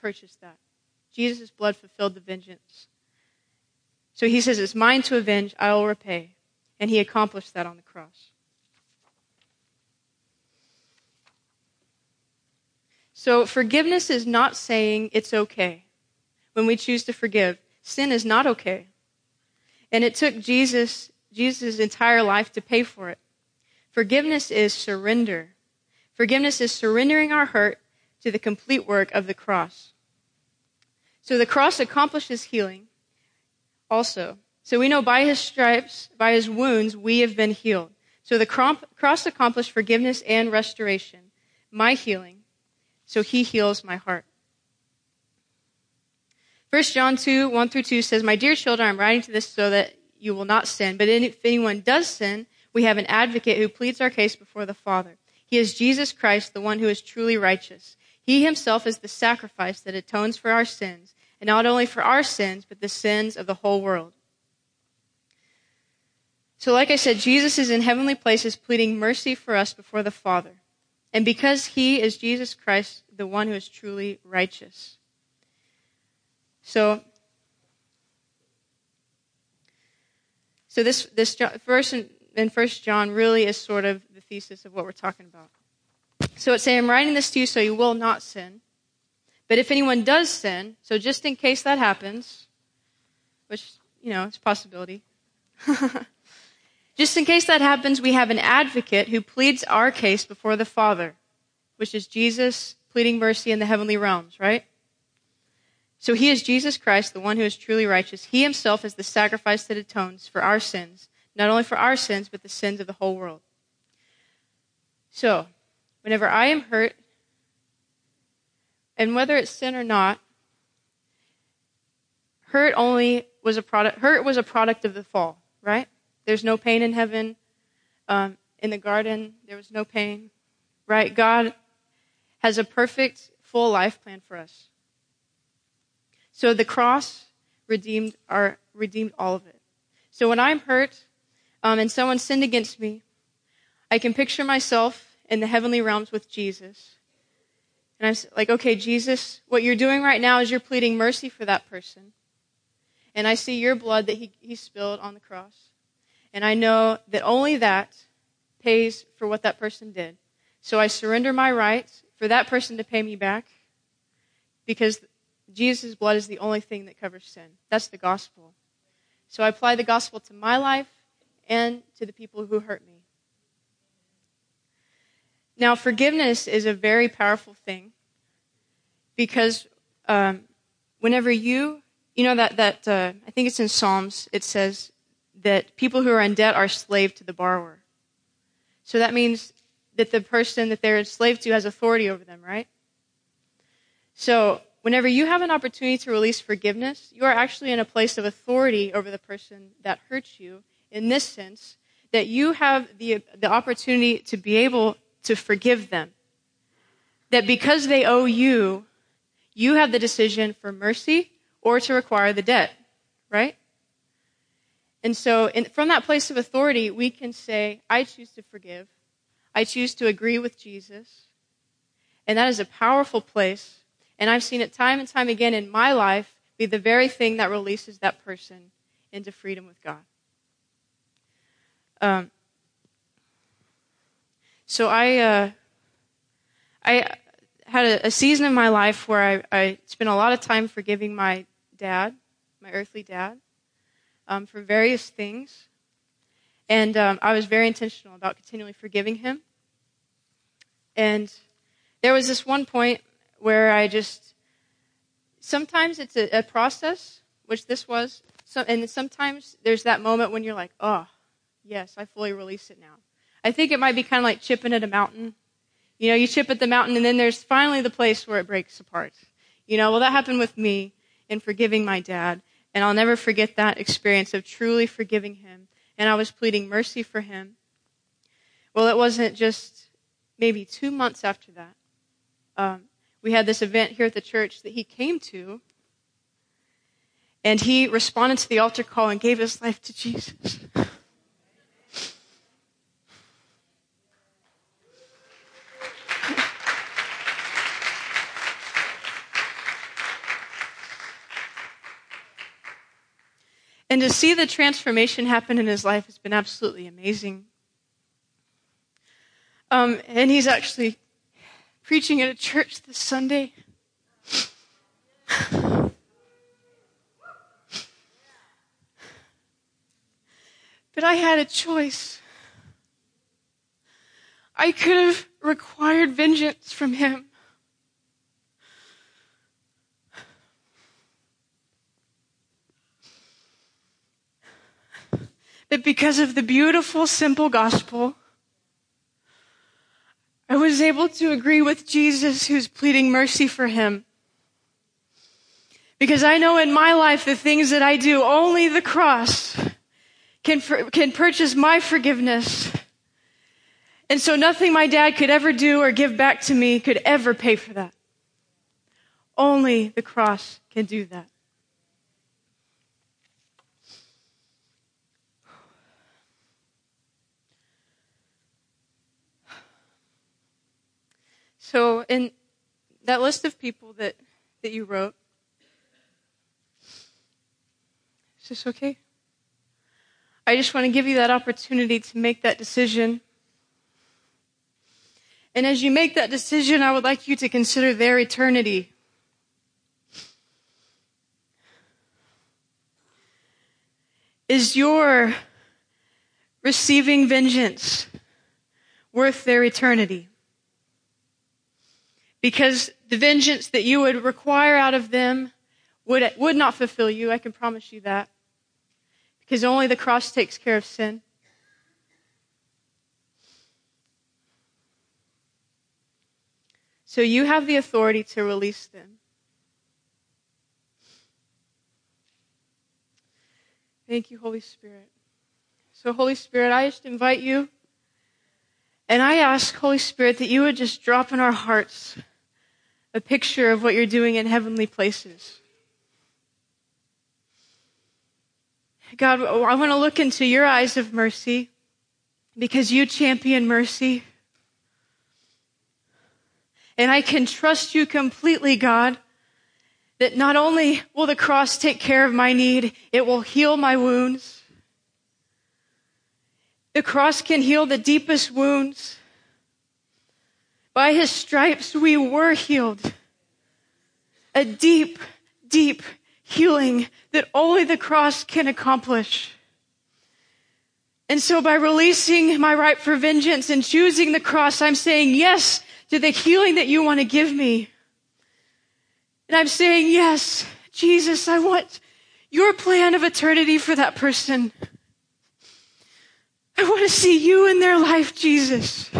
purchased that. Jesus' blood fulfilled the vengeance. So he says, It's mine to avenge, I will repay. And he accomplished that on the cross. So forgiveness is not saying it's okay when we choose to forgive. Sin is not okay. And it took Jesus Jesus' entire life to pay for it. Forgiveness is surrender. Forgiveness is surrendering our hurt to the complete work of the cross. So the cross accomplishes healing also. So we know by his stripes, by his wounds, we have been healed. So the cross accomplished forgiveness and restoration, my healing. So he heals my heart. 1 John 2, 1 through 2 says, My dear children, I'm writing to this so that you will not sin. But if anyone does sin, we have an advocate who pleads our case before the Father. He is Jesus Christ, the one who is truly righteous. He himself is the sacrifice that atones for our sins, and not only for our sins, but the sins of the whole world. So, like I said, Jesus is in heavenly places pleading mercy for us before the Father. And because he is Jesus Christ, the one who is truly righteous. So, so this, this verse in, in 1 John really is sort of the thesis of what we're talking about. So it's saying, I'm writing this to you so you will not sin. But if anyone does sin, so just in case that happens, which, you know, it's a possibility. just in case that happens, we have an advocate who pleads our case before the Father, which is Jesus pleading mercy in the heavenly realms, right? So he is Jesus Christ, the one who is truly righteous. He himself is the sacrifice that atones for our sins, not only for our sins, but the sins of the whole world. So, whenever I am hurt, and whether it's sin or not, hurt only was a product. Hurt was a product of the fall, right? There's no pain in heaven. Um, in the garden, there was no pain, right? God has a perfect, full life plan for us. So the cross redeemed our redeemed all of it. So when I'm hurt um, and someone sinned against me, I can picture myself in the heavenly realms with Jesus and I'm like, okay, Jesus, what you're doing right now is you're pleading mercy for that person. And I see your blood that he, he spilled on the cross. And I know that only that pays for what that person did. So I surrender my rights for that person to pay me back because Jesus' blood is the only thing that covers sin. That's the gospel. So I apply the gospel to my life and to the people who hurt me. Now, forgiveness is a very powerful thing because um, whenever you, you know, that, that uh, I think it's in Psalms, it says that people who are in debt are slave to the borrower. So that means that the person that they're enslaved to has authority over them, right? So whenever you have an opportunity to release forgiveness, you are actually in a place of authority over the person that hurts you in this sense that you have the, the opportunity to be able to forgive them. That because they owe you, you have the decision for mercy or to require the debt, right? And so, in, from that place of authority, we can say, I choose to forgive. I choose to agree with Jesus. And that is a powerful place. And I've seen it time and time again in my life be the very thing that releases that person into freedom with God. Um, so I, uh, I had a, a, season in my life where I, I, spent a lot of time forgiving my dad, my earthly dad, um, for various things. And um, I was very intentional about continually forgiving him. And there was this one point where I just, sometimes it's a, a process, which this was, so, and sometimes there's that moment when you're like, oh, yes, I fully release it now. I think it might be kind of like chipping at a mountain. You know, you chip at the mountain and then there's finally the place where it breaks apart. You know, well, that happened with me in forgiving my dad. And I'll never forget that experience of truly forgiving him. And I was pleading mercy for him. Well, it wasn't just maybe two months after that. Um, we had this event here at the church that he came to. And he responded to the altar call and gave his life to Jesus. And to see the transformation happen in his life has been absolutely amazing. Um, and he's actually preaching at a church this Sunday. but I had a choice. I could have required vengeance from him. But because of the beautiful, simple gospel, I was able to agree with Jesus who's pleading mercy for him. Because I know in my life the things that I do, only the cross can, can purchase my forgiveness. And so nothing my dad could ever do or give back to me could ever pay for that. Only the cross can do that. So, in that list of people that, that you wrote, is this okay? I just want to give you that opportunity to make that decision. And as you make that decision, I would like you to consider their eternity. Is your receiving vengeance worth their eternity? Because the vengeance that you would require out of them would, would not fulfill you. I can promise you that. Because only the cross takes care of sin. So you have the authority to release them. Thank you, Holy Spirit. So, Holy Spirit, I just invite you and I ask, Holy Spirit, that you would just drop in our hearts a picture of what you're doing in heavenly places. God, I want to look into your eyes of mercy because you champion mercy. And I can trust you completely, God, that not only will the cross take care of my need, it will heal my wounds. The cross can heal the deepest wounds. By his stripes we were healed. A deep, deep healing that only the cross can accomplish. And so by releasing my right for vengeance and choosing the cross, I'm saying yes to the healing that you want to give me. And I'm saying yes, Jesus, I want your plan of eternity for that person. I want to see you in their life, Jesus.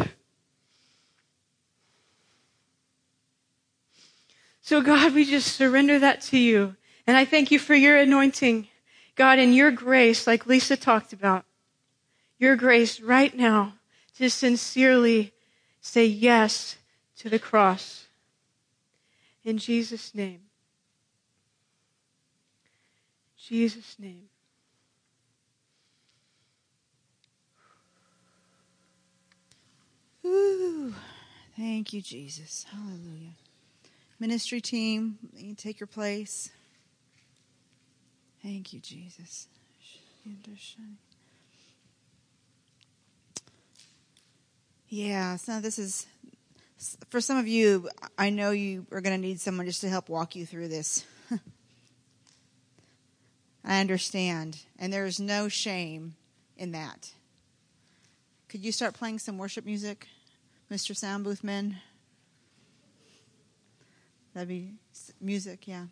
So, God, we just surrender that to you. And I thank you for your anointing, God, and your grace, like Lisa talked about. Your grace right now to sincerely say yes to the cross. In Jesus' name. Jesus' name. Ooh, thank you, Jesus. Hallelujah. Ministry team, you take your place. Thank you, Jesus. Yeah, so this is for some of you. I know you are going to need someone just to help walk you through this. I understand, and there's no shame in that. Could you start playing some worship music, Mr. Sound Booth Man? That'd be music, yeah.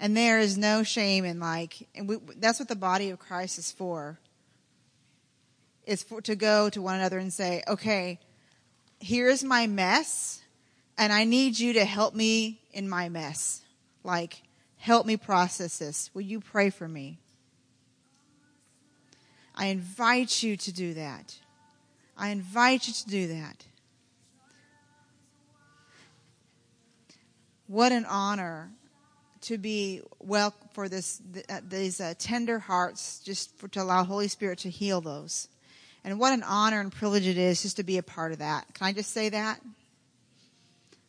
And there is no shame in like, and we, that's what the body of Christ is for. It's for to go to one another and say, okay, here's my mess, and I need you to help me in my mess. Like, help me process this. Will you pray for me? I invite you to do that. I invite you to do that. What an honor to be well for this these uh, tender hearts, just for, to allow Holy Spirit to heal those. And what an honor and privilege it is just to be a part of that. Can I just say that?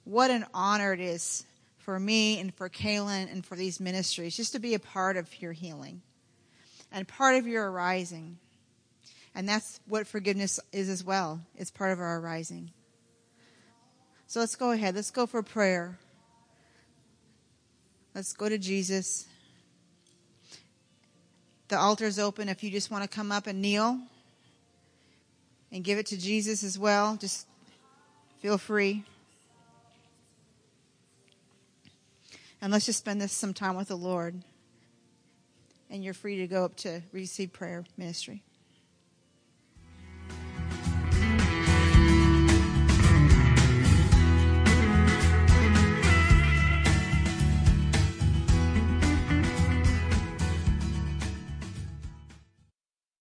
What an honor it is for me and for Kalyn and for these ministries just to be a part of your healing and part of your arising. And that's what forgiveness is as well. It's part of our arising. So let's go ahead. Let's go for prayer. Let's go to Jesus. The altar is open if you just want to come up and kneel and give it to Jesus as well. Just feel free. And let's just spend this some time with the Lord. And you're free to go up to receive prayer ministry.